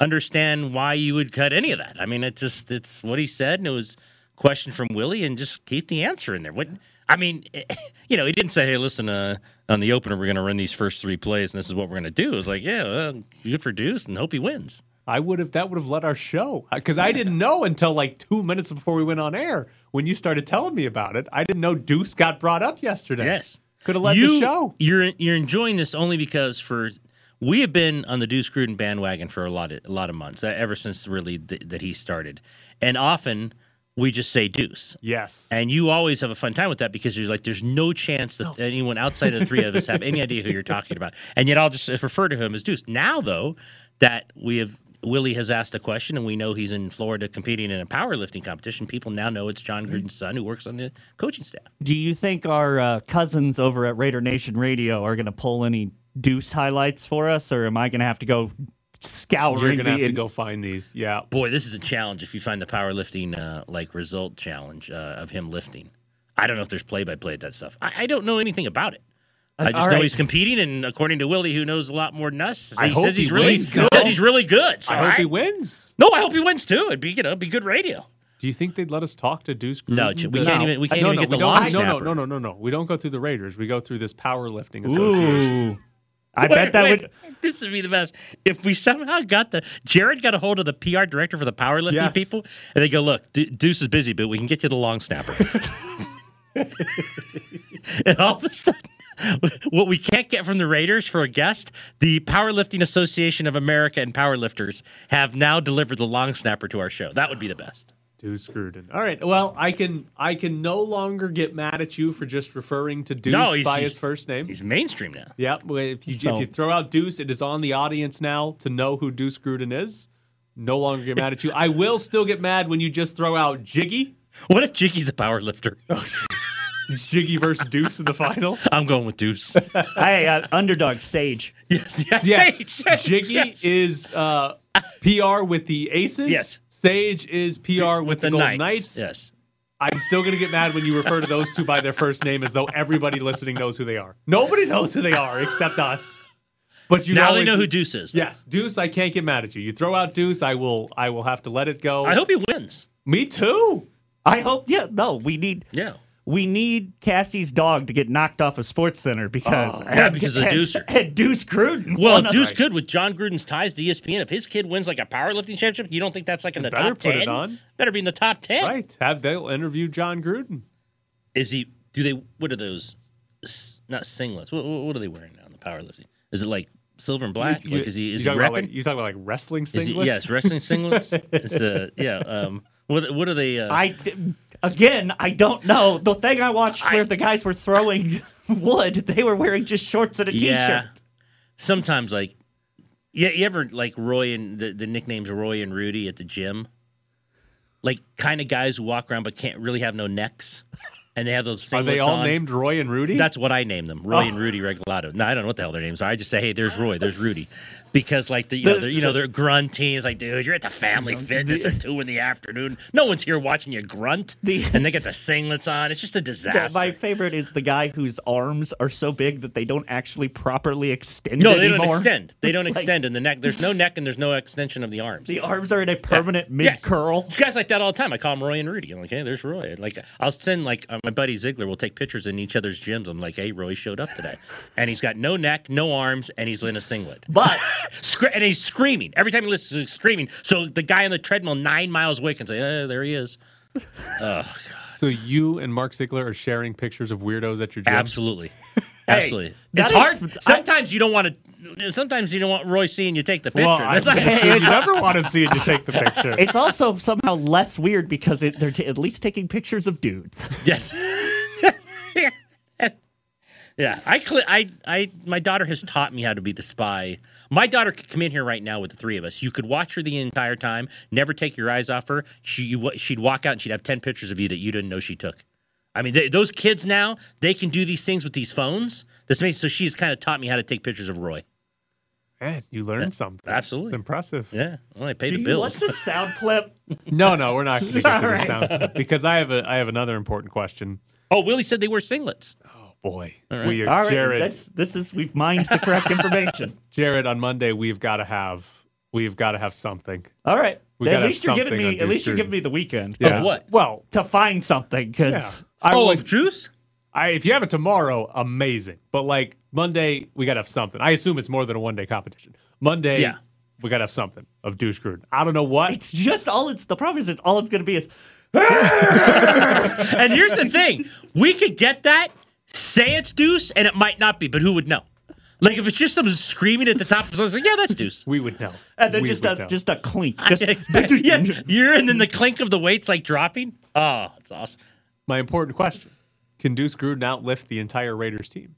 [SPEAKER 5] understand why you would cut any of that. I mean, it's just it's what he said, and it was question from Willie, and just keep the answer in there. What I mean, *laughs* you know, he didn't say, "Hey, listen, uh, on the opener, we're going to run these first three plays, and this is what we're going to do." It was like, yeah, well, good for Deuce, and hope he wins.
[SPEAKER 4] I would have that would have led our show because I didn't know until like two minutes before we went on air when you started telling me about it. I didn't know Deuce got brought up yesterday.
[SPEAKER 5] Yes.
[SPEAKER 4] could have led
[SPEAKER 5] you,
[SPEAKER 4] the show.
[SPEAKER 5] You're you're enjoying this only because for we have been on the Deuce Gruden bandwagon for a lot of a lot of months uh, ever since really th- that he started, and often we just say Deuce.
[SPEAKER 4] Yes,
[SPEAKER 5] And you always have a fun time with that because you're like, there's no chance that anyone outside of the three of us have any idea who you're talking about. And yet I'll just refer to him as Deuce. Now, though, that we have, Willie has asked a question and we know he's in Florida competing in a powerlifting competition, people now know it's Jon Gruden's son who works on the coaching staff.
[SPEAKER 7] Do you think our uh, cousins over at Raider Nation Radio are going to pull any Deuce highlights for us, or am I going to have to go scouring?
[SPEAKER 4] You're gonna
[SPEAKER 7] the
[SPEAKER 4] have to go find these. Yeah,
[SPEAKER 5] Boy, this is a challenge if you find the powerlifting uh, like result challenge uh, of him lifting. I don't know if there's play by play at that stuff. I, I don't know anything about it. I just
[SPEAKER 7] all
[SPEAKER 5] know
[SPEAKER 7] right.
[SPEAKER 5] he's competing, and according to Willie, who knows a lot more than us,
[SPEAKER 4] I
[SPEAKER 5] he
[SPEAKER 4] hope
[SPEAKER 5] says he's really
[SPEAKER 4] wins,
[SPEAKER 5] he says he's really good. So
[SPEAKER 4] I hope he wins.
[SPEAKER 5] No, I hope he wins too. It'd be you know it'd be good radio.
[SPEAKER 4] Do you think they'd let us talk to Deuce Gruden?
[SPEAKER 5] No, we can't even we can't
[SPEAKER 4] no,
[SPEAKER 5] even
[SPEAKER 4] no,
[SPEAKER 5] get the
[SPEAKER 4] don't-
[SPEAKER 5] long
[SPEAKER 4] no, no, no, no, no, no. We don't go through the Raiders. We go through this powerlifting association.
[SPEAKER 7] Ooh, I bet that would.
[SPEAKER 5] This would be the best if we somehow got the Jared got a hold of the PR director for the powerlifting
[SPEAKER 4] Yes.
[SPEAKER 5] people, and they go, "Look, De- Deuce is busy, but we can get you the long snapper." *laughs* and all of a sudden, *laughs* what we can't get from the Raiders for a guest, the Powerlifting Association of America and Powerlifters have now delivered the long snapper to our show. That would be the best.
[SPEAKER 4] Deuce Gruden. All right. Well, I can I can no longer get mad at you for just referring to Deuce
[SPEAKER 5] No, he's-
[SPEAKER 4] by
[SPEAKER 5] he's-
[SPEAKER 4] his first name.
[SPEAKER 5] He's mainstream now.
[SPEAKER 4] Yep. if you
[SPEAKER 7] So-
[SPEAKER 4] if you throw out Deuce, it is on the audience now to know who Deuce Gruden is. No longer get mad at you. I will still get mad when you just throw out Jiggy.
[SPEAKER 5] What if Jiggy's a powerlifter?
[SPEAKER 4] It's *laughs* Jiggy versus Deuce in the finals.
[SPEAKER 5] I'm going with Deuce. *laughs*
[SPEAKER 7] Hey, uh, underdog Sage.
[SPEAKER 5] yes, yes,
[SPEAKER 4] Yes,
[SPEAKER 5] Sage, Sage,
[SPEAKER 4] Jiggy
[SPEAKER 5] yes.
[SPEAKER 4] is uh, PR with the Aces.
[SPEAKER 5] Yes.
[SPEAKER 4] Sage is PR with, the, Golden Knights.
[SPEAKER 5] Yes.
[SPEAKER 4] I'm still going to get mad when you refer to those two by their first name as though everybody listening knows who they are. Nobody knows who they are except us. But you
[SPEAKER 5] now
[SPEAKER 4] always,
[SPEAKER 5] they know who Deuce is.
[SPEAKER 4] Yes, Deuce. I can't get mad at you. You throw out Deuce, I will. I will have to let it go.
[SPEAKER 5] I hope he wins.
[SPEAKER 4] Me too.
[SPEAKER 7] I hope. Yeah, no, we need.
[SPEAKER 5] Yeah.
[SPEAKER 7] We need Cassie's dog to get knocked off of Sports Center because
[SPEAKER 5] Oh, yeah, because of the
[SPEAKER 7] and-
[SPEAKER 5] Deucer.
[SPEAKER 7] and Deuce Gruden.
[SPEAKER 5] Well,
[SPEAKER 7] won a-
[SPEAKER 5] Deuce could with Jon Gruden's ties to ESPN. If his kid wins like a powerlifting championship, you don't think that's like in the
[SPEAKER 4] Better
[SPEAKER 5] top
[SPEAKER 4] put
[SPEAKER 5] ten?
[SPEAKER 4] it on.
[SPEAKER 5] Better be in the top ten.
[SPEAKER 4] Right. Have they'll interview Jon Gruden.
[SPEAKER 5] Is he? Do they? What are those? Not singlets. What, what what are they wearing now in the powerlifting? Is it like silver and black?
[SPEAKER 4] You-
[SPEAKER 5] like is he?
[SPEAKER 4] you
[SPEAKER 5] Is he
[SPEAKER 4] talking about
[SPEAKER 5] repping?
[SPEAKER 4] like, you talking about like wrestling
[SPEAKER 5] Is he,
[SPEAKER 4] singlets?
[SPEAKER 5] yes, wrestling singlets. *laughs* it's a, yeah. Um, what what are they? Uh,
[SPEAKER 7] I d- again, I don't know. The thing I watched where the guys were throwing *laughs* wood, they were wearing just shorts and a t-shirt.
[SPEAKER 5] yeah. Sometimes like, yeah. You ever like Roy and the the nicknames Roy and Rudy at the gym? Like kind of guys who walk around but can't really have no necks, and they have those.
[SPEAKER 4] Are they all
[SPEAKER 5] on.
[SPEAKER 4] named Roy and Rudy?
[SPEAKER 5] That's what I name them, Roy
[SPEAKER 4] Oh.
[SPEAKER 5] and Rudy Regalado. No, I don't know what the hell their names are. I just say, hey, there's Roy, there's Rudy, because like the, you know, they're, you know, they're grunting. It's like, dude, you're at the family fitness at two in the afternoon. No one's here watching you grunt,
[SPEAKER 7] The-
[SPEAKER 5] and they get the singlets on. It's just a *laughs*
[SPEAKER 7] Yeah,
[SPEAKER 5] disaster.
[SPEAKER 7] my favorite is the guy whose arms are so big that they don't actually properly extend
[SPEAKER 5] no, they
[SPEAKER 7] anymore.
[SPEAKER 5] don't extend. They don't *laughs*
[SPEAKER 7] Like-
[SPEAKER 5] extend in the neck. There's no neck and there's no extension of the arms.
[SPEAKER 7] The arms are in a permanent
[SPEAKER 5] Yes.
[SPEAKER 7] mid curl.
[SPEAKER 5] Guys like that all the time. I call them Roy and Rudy. I'm like, hey, there's Roy. Like, I'll send like uh, my buddy Ziegler will take pictures in each other's gyms. I'm like, hey, Roy showed up today, and he's got no neck, no arms, and he's in a singlet.
[SPEAKER 7] But *laughs*
[SPEAKER 5] and he's screaming every time he listens. He's screaming. So the guy on the treadmill nine miles away can say, "Eh, there he is." *laughs* Oh,
[SPEAKER 4] so you and Mark Ziegler are sharing pictures of weirdos at your gym.
[SPEAKER 5] absolutely, *laughs* absolutely.
[SPEAKER 7] that
[SPEAKER 5] it's
[SPEAKER 7] is-
[SPEAKER 5] hard.
[SPEAKER 7] I-
[SPEAKER 5] Sometimes you don't want to. Sometimes you don't want Roy seeing you take the picture.
[SPEAKER 4] Well, I
[SPEAKER 5] That's not-
[SPEAKER 4] assume *laughs* you never want him seeing you take the picture.
[SPEAKER 7] it's also somehow less weird because it, they're t- at least taking pictures of dudes.
[SPEAKER 5] Yes. Yeah, I, cl- I, I, my daughter has taught me how to be the spy. My daughter could come in here right now with the three of us. You could watch her the entire time, never take your eyes off her. She, you, she'd walk out and she'd have ten pictures of you that you didn't know she took. I mean, they, those kids now they can do these things with these phones. This makes so she's kind of taught me how to take pictures of Roy.
[SPEAKER 4] Man, you learned something.
[SPEAKER 5] absolutely.
[SPEAKER 4] It's impressive.
[SPEAKER 5] Yeah, well, I pay
[SPEAKER 7] Do
[SPEAKER 5] the
[SPEAKER 7] you
[SPEAKER 5] bills.
[SPEAKER 7] want this sound *laughs* clip?
[SPEAKER 4] No, no, we're not going to get to the *laughs*
[SPEAKER 7] All right.
[SPEAKER 4] sound clip because I have a I have another important question.
[SPEAKER 5] oh, Willie said they wear singlets.
[SPEAKER 4] Boy,
[SPEAKER 5] right.
[SPEAKER 4] we are
[SPEAKER 7] All right,
[SPEAKER 4] Jared.
[SPEAKER 7] that's this is we've mined the correct information. *laughs*
[SPEAKER 4] Jared on Monday. We've got to have we've got to have something.
[SPEAKER 7] All right,
[SPEAKER 4] We
[SPEAKER 7] at
[SPEAKER 4] gotta
[SPEAKER 7] least you're giving me at least you're giving me the weekend.
[SPEAKER 4] Yeah.
[SPEAKER 5] Of what?
[SPEAKER 4] Well,
[SPEAKER 7] to find something because
[SPEAKER 4] yeah. I
[SPEAKER 5] oh,
[SPEAKER 4] would-
[SPEAKER 5] of juice.
[SPEAKER 4] I, if you have it tomorrow, amazing. But like Monday, we got to have something. I assume it's more than a one day competition. Monday,
[SPEAKER 5] Yeah.
[SPEAKER 4] we got to have something of Deuce Gruden. I don't know what.
[SPEAKER 7] it's just all it's the problem is it's all it's going to be is *laughs* *laughs*
[SPEAKER 5] And here's the thing: we could get that, say it's Deuce, and it might not be, but who would know? Like if it's just someone screaming at the top of something, like, yeah, that's Deuce.
[SPEAKER 4] we would know.
[SPEAKER 7] and then
[SPEAKER 4] We
[SPEAKER 7] just a
[SPEAKER 4] know.
[SPEAKER 7] just a clink. *laughs* Just
[SPEAKER 5] yes, you're and then the clink of the weights like dropping. Oh, it's awesome.
[SPEAKER 4] my important question: Can Deuce Gruden outlift the entire Raiders team?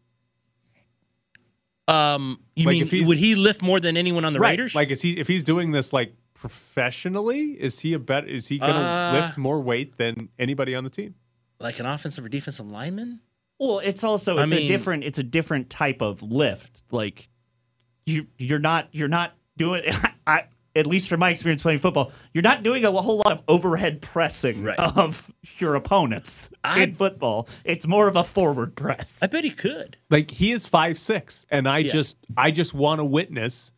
[SPEAKER 5] Um, you
[SPEAKER 4] Like, if
[SPEAKER 5] mean
[SPEAKER 4] he's-
[SPEAKER 5] would he lift more than anyone on the Raiders?
[SPEAKER 4] Like, is he if he's doing this like professionally? Is he a bet? Is he going to
[SPEAKER 5] Uh,
[SPEAKER 4] lift more weight than anybody on the team?
[SPEAKER 5] like an offensive or defensive lineman?
[SPEAKER 7] Well, it's also
[SPEAKER 5] I
[SPEAKER 7] it's a different it's a different type of lift. Like you you're not you're not doing *laughs* I at least from my experience playing football, you're not doing a whole lot of overhead pressing
[SPEAKER 5] Right.
[SPEAKER 7] of your opponents
[SPEAKER 5] I-
[SPEAKER 7] in football. It's more of a forward press.
[SPEAKER 5] I bet he could.
[SPEAKER 4] Like he is five six, and I
[SPEAKER 5] Yeah.
[SPEAKER 4] just I just want to witness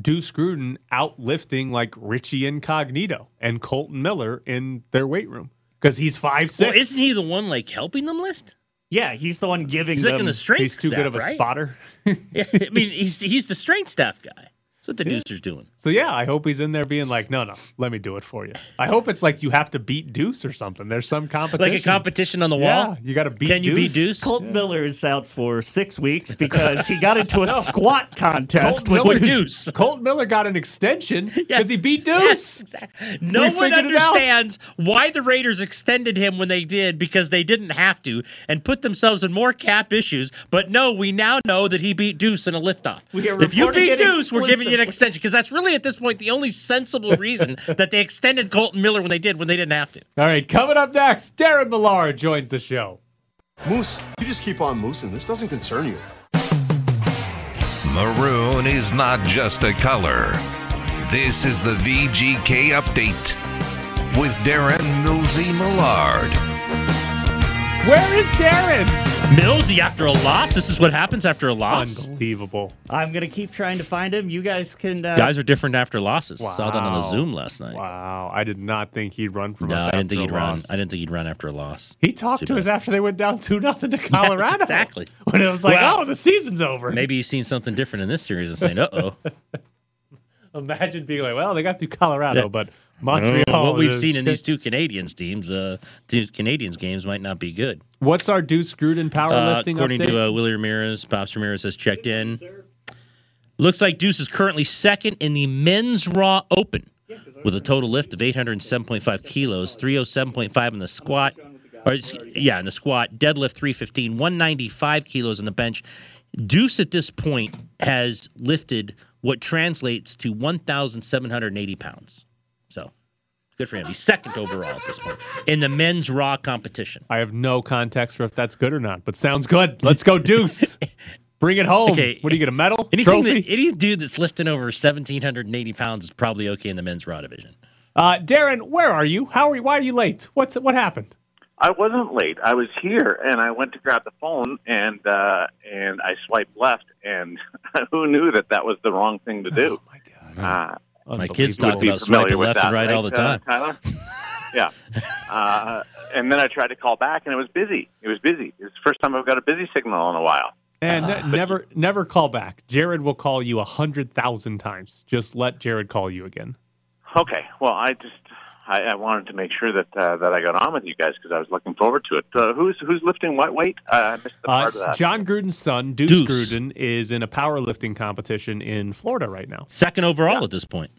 [SPEAKER 4] Deuce Gruden outlifting like Richie Incognito and Kolton Miller in their weight room because he's five six.
[SPEAKER 5] Well, isn't he the one like helping them lift?
[SPEAKER 7] Yeah, he's the one giving
[SPEAKER 5] He's like
[SPEAKER 7] them
[SPEAKER 5] in the strength
[SPEAKER 4] he's too
[SPEAKER 5] staff,
[SPEAKER 4] good of a
[SPEAKER 5] right?
[SPEAKER 4] spotter. *laughs*
[SPEAKER 5] Yeah, I mean, he's he's the strength staff guy. That's what the Deucer's doing.
[SPEAKER 4] So yeah, I hope he's in there being like, no, no, let me do it for you. I hope it's like you have to beat Deuce or something. There's some competition.
[SPEAKER 5] Like a competition on the
[SPEAKER 4] Yeah,
[SPEAKER 5] wall.
[SPEAKER 4] you got to beat.
[SPEAKER 5] Can you beat
[SPEAKER 4] Deuce?
[SPEAKER 5] Deuce?
[SPEAKER 7] Colt Miller is out for six weeks *laughs* because he got into a squat contest
[SPEAKER 4] Colt
[SPEAKER 7] with
[SPEAKER 4] Miller,
[SPEAKER 5] Deuce.
[SPEAKER 4] Colt Miller got an extension because *laughs*
[SPEAKER 5] Yes.
[SPEAKER 4] he beat Deuce.
[SPEAKER 5] Yes, exactly. No
[SPEAKER 4] We
[SPEAKER 5] one
[SPEAKER 4] figured it
[SPEAKER 5] understands why the Raiders extended him when they did because they didn't have to and put themselves in more cap issues. But no, we now know that he beat Deuce in a liftoff.
[SPEAKER 7] We
[SPEAKER 5] If you beat
[SPEAKER 7] it
[SPEAKER 5] Deuce, we're giving you an extension because that's really at this point the only sensible reason *laughs* that they extended Kolton Miller when they did when they didn't have to.
[SPEAKER 4] All right, coming up next, Darren Millard joins the show.
[SPEAKER 11] Moose, you just keep on moosing. This doesn't concern you.
[SPEAKER 1] Maroon is not just a color. This is the VGK update with Darren Millsy Millard.
[SPEAKER 4] Where is Darren?
[SPEAKER 5] Millsy after a loss. This is what happens after a loss.
[SPEAKER 4] Unbelievable.
[SPEAKER 7] I'm gonna keep trying to find him. You guys can. Uh,
[SPEAKER 5] Guys are different after losses. Saw that on the Zoom last night.
[SPEAKER 4] Wow, I did not think he'd run from
[SPEAKER 5] No,
[SPEAKER 4] us.
[SPEAKER 5] I didn't think he'd run.
[SPEAKER 4] loss.
[SPEAKER 5] I didn't think he'd run after a loss.
[SPEAKER 4] He talked
[SPEAKER 5] Too
[SPEAKER 4] to
[SPEAKER 5] bad.
[SPEAKER 4] us after they went down *laughs* two nothing to *laughs* Colorado.
[SPEAKER 5] exactly. *laughs*
[SPEAKER 4] When it was like,
[SPEAKER 5] Well,
[SPEAKER 4] oh, the season's over.
[SPEAKER 5] Maybe he's seen something different in this series and saying, "Uh oh."
[SPEAKER 4] Imagine being like, well, they got through Colorado, but Montreal.
[SPEAKER 5] what we've seen in these *laughs* two Canadians teams, uh, two Canadians games might not be good.
[SPEAKER 4] What's our Deuce Gruden
[SPEAKER 5] Uh,
[SPEAKER 4] powerlifting
[SPEAKER 5] according
[SPEAKER 4] update?
[SPEAKER 5] to uh, Willie Ramirez, Pops Ramirez has checked in. Looks like Deuce is currently second in the men's Raw Open with a total lift of 807.5 kilos, 307.5 in the squat. Or, yeah, in the squat, deadlift 315, 195 kilos on the bench. Deuce at this point has lifted what translates to 1,780 pounds. So good for him. He's second overall at this point in the men's Raw competition.
[SPEAKER 4] I have no context for if that's good or not, but sounds good. Let's go, Deuce. *laughs* Bring it home.
[SPEAKER 5] Okay.
[SPEAKER 4] What do you get? A medal?
[SPEAKER 5] Anything
[SPEAKER 4] Trophy?
[SPEAKER 5] that, any dude that's lifting over 1,780 pounds is probably okay in the men's raw division.
[SPEAKER 4] Uh, Darren, where are you? How are you? Why are you late? What's what happened?
[SPEAKER 12] I wasn't late. I was here, and I went to grab the phone, and uh, and I swiped left, and *laughs* who knew that that was the wrong thing to do? Oh my god! Uh,
[SPEAKER 5] My kids talk about
[SPEAKER 12] familiar
[SPEAKER 5] swiping
[SPEAKER 12] with
[SPEAKER 5] left and
[SPEAKER 12] that,
[SPEAKER 5] right all the
[SPEAKER 12] uh,
[SPEAKER 5] time.
[SPEAKER 12] Tyler? *laughs* yeah. Uh, and then I tried to call back, and it was busy. It was busy. It's the first time I've got a busy signal in a while.
[SPEAKER 4] And
[SPEAKER 5] Ah.
[SPEAKER 4] never, never call back. Jared will call you a hundred thousand times. Just let Jared call you again.
[SPEAKER 12] Okay. Well, I just I, I wanted to make sure that uh, that I got on with you guys because I was looking forward to it. Uh, who's who's lifting what weight? Uh, I missed the
[SPEAKER 4] Uh,
[SPEAKER 12] part of that.
[SPEAKER 4] Jon Gruden's son, Deuce,
[SPEAKER 5] Deuce.
[SPEAKER 4] Gruden, is in a powerlifting competition in Florida right now.
[SPEAKER 5] Second overall at this point.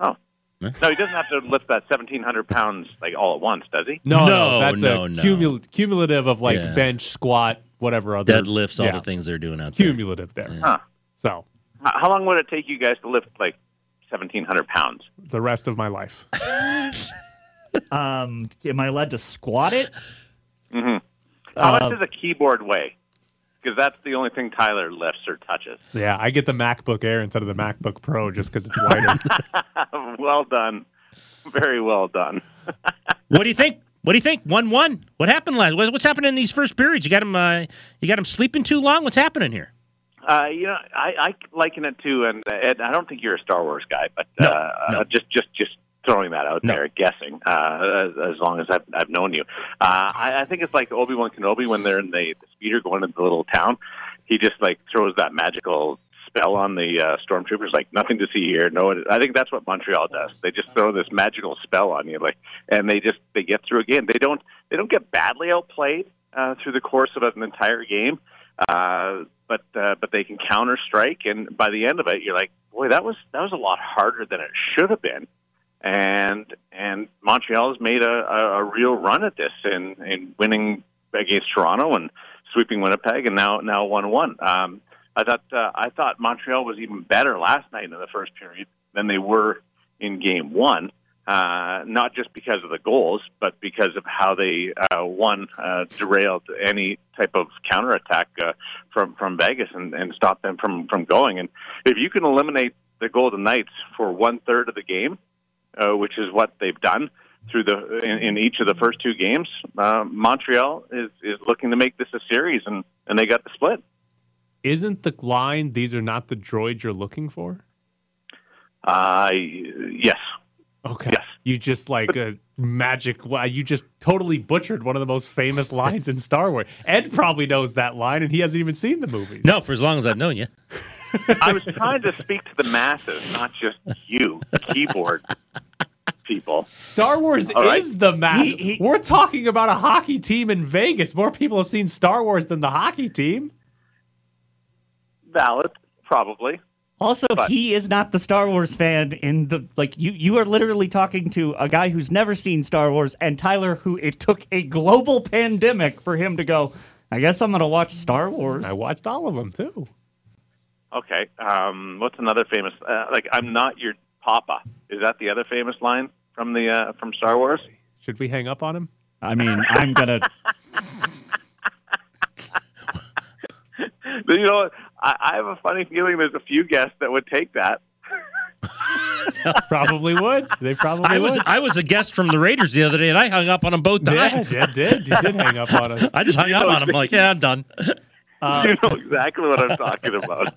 [SPEAKER 12] Oh. No, he doesn't have to lift that seventeen hundred pounds like all at once, does he?
[SPEAKER 4] No, no,
[SPEAKER 5] No,
[SPEAKER 4] that's
[SPEAKER 5] no,
[SPEAKER 4] a
[SPEAKER 5] no.
[SPEAKER 4] cumul- cumulative of like
[SPEAKER 5] Yeah.
[SPEAKER 4] bench, squat, whatever other
[SPEAKER 5] Deadlifts, all the things they're doing out there.
[SPEAKER 4] Cumulative there.
[SPEAKER 12] Huh.
[SPEAKER 4] So
[SPEAKER 12] How long would it take you guys to lift like seventeen hundred pounds?
[SPEAKER 4] the rest of my life. *laughs*
[SPEAKER 7] um, am I allowed to squat it?
[SPEAKER 12] hmm How
[SPEAKER 7] Uh,
[SPEAKER 12] much does a keyboard weigh? Because that's the only thing Tyler lifts or touches.
[SPEAKER 4] Yeah, I get the MacBook Air instead of the MacBook Pro just because it's lighter. *laughs*
[SPEAKER 12] well done, very well done. *laughs*
[SPEAKER 5] What do you think? What do you think? One one. What happened last? What's happening in these first periods? You got him. Uh, you got him sleeping too long. What's happening here?
[SPEAKER 12] Uh, you know, I, I liken it to, and Ed, I don't think you're a Star Wars guy, but
[SPEAKER 5] No,
[SPEAKER 12] uh,
[SPEAKER 5] no.
[SPEAKER 12] uh, just just just throwing that out
[SPEAKER 5] No.
[SPEAKER 12] there, guessing. Uh, as, as long as I've, I've known you, uh, I, I think it's like Obi Wan Kenobi when they're in the, the speeder going into the little town. He just like throws that magical spell on the uh, stormtroopers, like nothing to see here. No, I think that's what Montreal does. They just throw this magical spell on you, like, and they just they get through again. They don't they don't get badly outplayed uh, through the course of an entire game. Uh, but uh, but they can counter strike, and by the end of it, you're like, boy, that was that was a lot harder than it should have been. And and Montreal has made a, a, a real run at this in in winning against Toronto and sweeping Winnipeg, and now now one one. Um, I thought uh, I thought Montreal was even better last night in the first period than they were in game one. Uh, not just because of the goals, but because of how they uh, one uh, derailed any type of counterattack uh, from from Vegas and, and stopped them from from going. And if you can eliminate the Golden Knights for one third of the game, uh, which is what they've done through the in, in each of the first two games, uh, Montreal is is looking to make this a series, and and they got the split.
[SPEAKER 4] Isn't the line these are not the droids you're looking for?
[SPEAKER 12] Uh, yes.
[SPEAKER 4] Okay. Yes. You just like a uh, magic. Wow, you just totally butchered one of the most famous lines in Star Wars. Ed probably knows that line, and he hasn't even seen the movies.
[SPEAKER 5] No, for as long as I've known you.
[SPEAKER 12] I was trying to speak to the masses, not just you, keyboard people.
[SPEAKER 4] Star Wars
[SPEAKER 12] All right.
[SPEAKER 4] is the mass. We're talking about a hockey team in Vegas. More people have seen Star Wars than the hockey team.
[SPEAKER 12] Valid, probably.
[SPEAKER 7] Also, he is not the Star Wars fan in the like you you are literally talking to a guy who's never seen Star Wars and Tyler who it took a global pandemic for him to go, I guess I'm going to watch Star Wars.
[SPEAKER 4] I watched all of them too.
[SPEAKER 12] Okay. Um, what's another famous? Uh, like, I'm not your papa. Is that the other famous line from the uh, from Star Wars?
[SPEAKER 4] Should we hang up on him?
[SPEAKER 7] I mean, I'm going *laughs* to
[SPEAKER 12] you know, what? I, I have a funny feeling there's a few guests that would take that. *laughs*
[SPEAKER 4] probably would. They probably
[SPEAKER 5] I was
[SPEAKER 4] would.
[SPEAKER 5] I was a guest from the Raiders the other day, and I hung up on them both times.
[SPEAKER 4] Yeah, you did. You did hang up on us. *laughs*
[SPEAKER 5] I just hung up on them. Like, yeah, I'm done.
[SPEAKER 4] Uh, *laughs*
[SPEAKER 12] you know exactly what I'm talking about.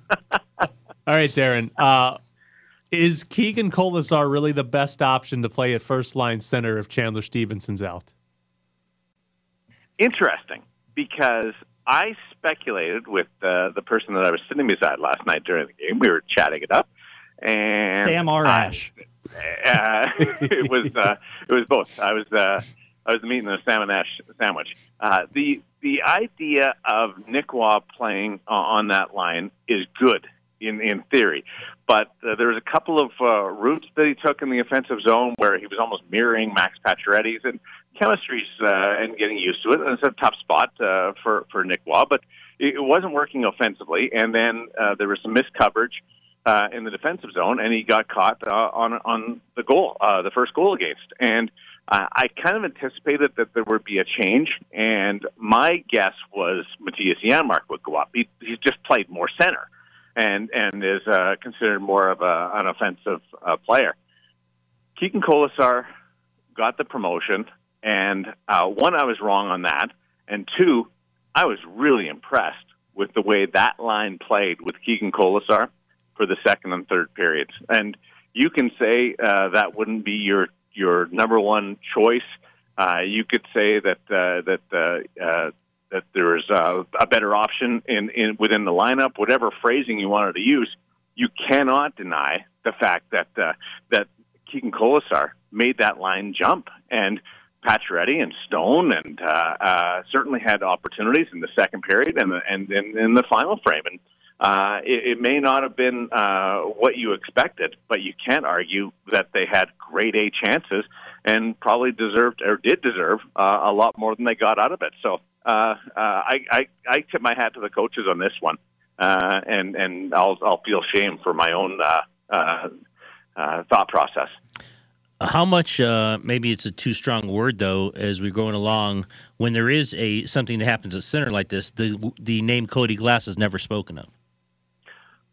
[SPEAKER 4] All right, Darren. Uh, is Keegan Kolesar really the best option to play at first line center if Chandler Stephenson's out?
[SPEAKER 12] Interesting, because I speculated with uh, the person that I was sitting beside last night during the game. We were chatting it up, and
[SPEAKER 7] Sam or
[SPEAKER 12] I-
[SPEAKER 7] Ash.
[SPEAKER 12] uh, *laughs* it was uh, it was both. I was uh, I was eating a salmon ash sandwich. Uh, the the idea of Nick Waugh playing uh, on that line is good in in theory, but uh, there was a couple of uh, routes that he took in the offensive zone where he was almost mirroring Max Pacioretty's and chemistry's uh, and getting used to it. And it's a tough spot uh, for for Nick Waugh, but it, wasn't working offensively. And then uh, there was some missed coverage uh, in the defensive zone, and he got caught uh, on on the goal, uh, the first goal against. And uh, I kind of anticipated that there would be a change, and my guess was Mattias Janmark would go up. He, he's just played more center, and and is uh, considered more of a, an offensive uh, player. Keegan Kolesar got the promotion, and uh, one, I was wrong on that, and two, I was really impressed with the way that line played with Keegan Kolesar for the second and third periods. And you can say uh, that wouldn't be your your number one choice. Uh, you could say that uh, that uh, uh, that there is uh, a better option in, in within the lineup. Whatever phrasing you wanted to use, you cannot deny the fact that uh, that Keegan Kolesar made that line jump and. Pacioretty and Stone, and uh, uh, certainly had opportunities in the second period and and in, the final frame. And uh, it, it may not have been uh, what you expected, but you can't argue that they had grade A chances and probably deserved or did deserve uh, a lot more than they got out of it. So uh, I, I I tip my hat to the coaches on this one, and and I'll I'll feel shame for my own thought process.
[SPEAKER 5] How much? Uh, maybe it's a too strong word, though. As we're going along, when there is a something that happens at center like this, the the name Cody Glass is never spoken of.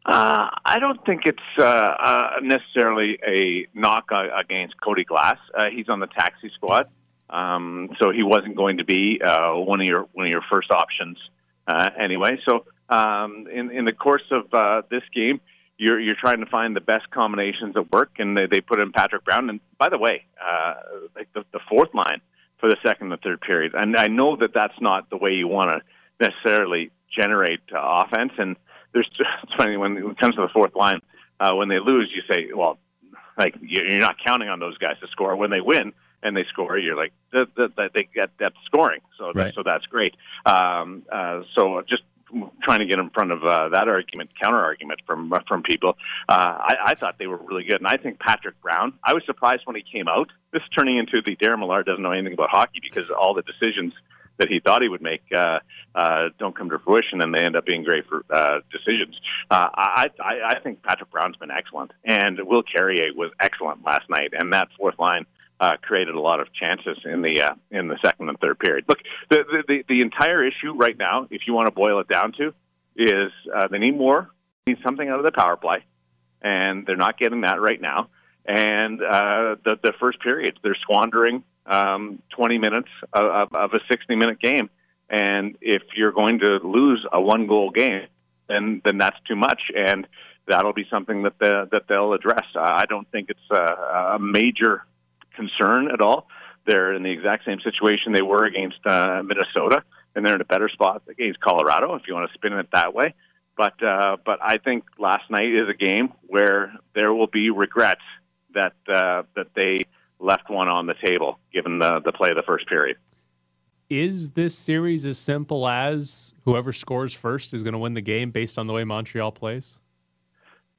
[SPEAKER 12] Uh, I don't think it's uh, uh, necessarily a knock uh, against Cody Glass. Uh, he's on the taxi squad, um, so he wasn't going to be one of your one of your first options anyway. So um, in in the course of this game, you're you're trying to find the best combinations that work, and they, they put in Patrick Brown. And by the way, uh, like the, the fourth line for the second and third period, and I know that that's not the way you want to necessarily generate uh, offense. And there's *laughs* it's funny when it comes to the fourth line, uh, when they lose, you say, well, like you- you're not counting on those guys to score. When they win and they score, you're like that, that, that they get that scoring. So
[SPEAKER 5] Right.
[SPEAKER 12] so that's great. Um, uh, so just trying to get in front of uh, that argument, counter argument from from people. Uh, I, I thought they were really good, and I think Patrick Brown. I was surprised when he came out. This is turning into the Darren Millard doesn't know anything about hockey because all the decisions that he thought he would make uh, uh, don't come to fruition, and they end up being great for uh, decisions. Uh, I, I, I think Patrick Brown's been excellent, and Will Carrier was excellent last night, and that fourth line uh, created a lot of chances in the uh, in the second and third period. Look, the, the the entire issue right now, if you want to boil it down to, is uh, they need more, need something out of the power play, and they're not getting that right now. And uh, the the first period, they're squandering um, 20 minutes of, of a 60 minute game. And if you're going to lose a one goal game, then then that's too much, and that'll be something that the, that they'll address. I don't think it's a, a major concern at all. They're in the exact same situation they were against uh, Minnesota, and they're in a better spot against Colorado, if you want to spin it that way. But uh, but I think last night is a game where there will be regrets that uh, that they left one on the table given the the play of the first period.
[SPEAKER 4] Is this series as simple as whoever scores first is going to win the game based on the way Montreal plays?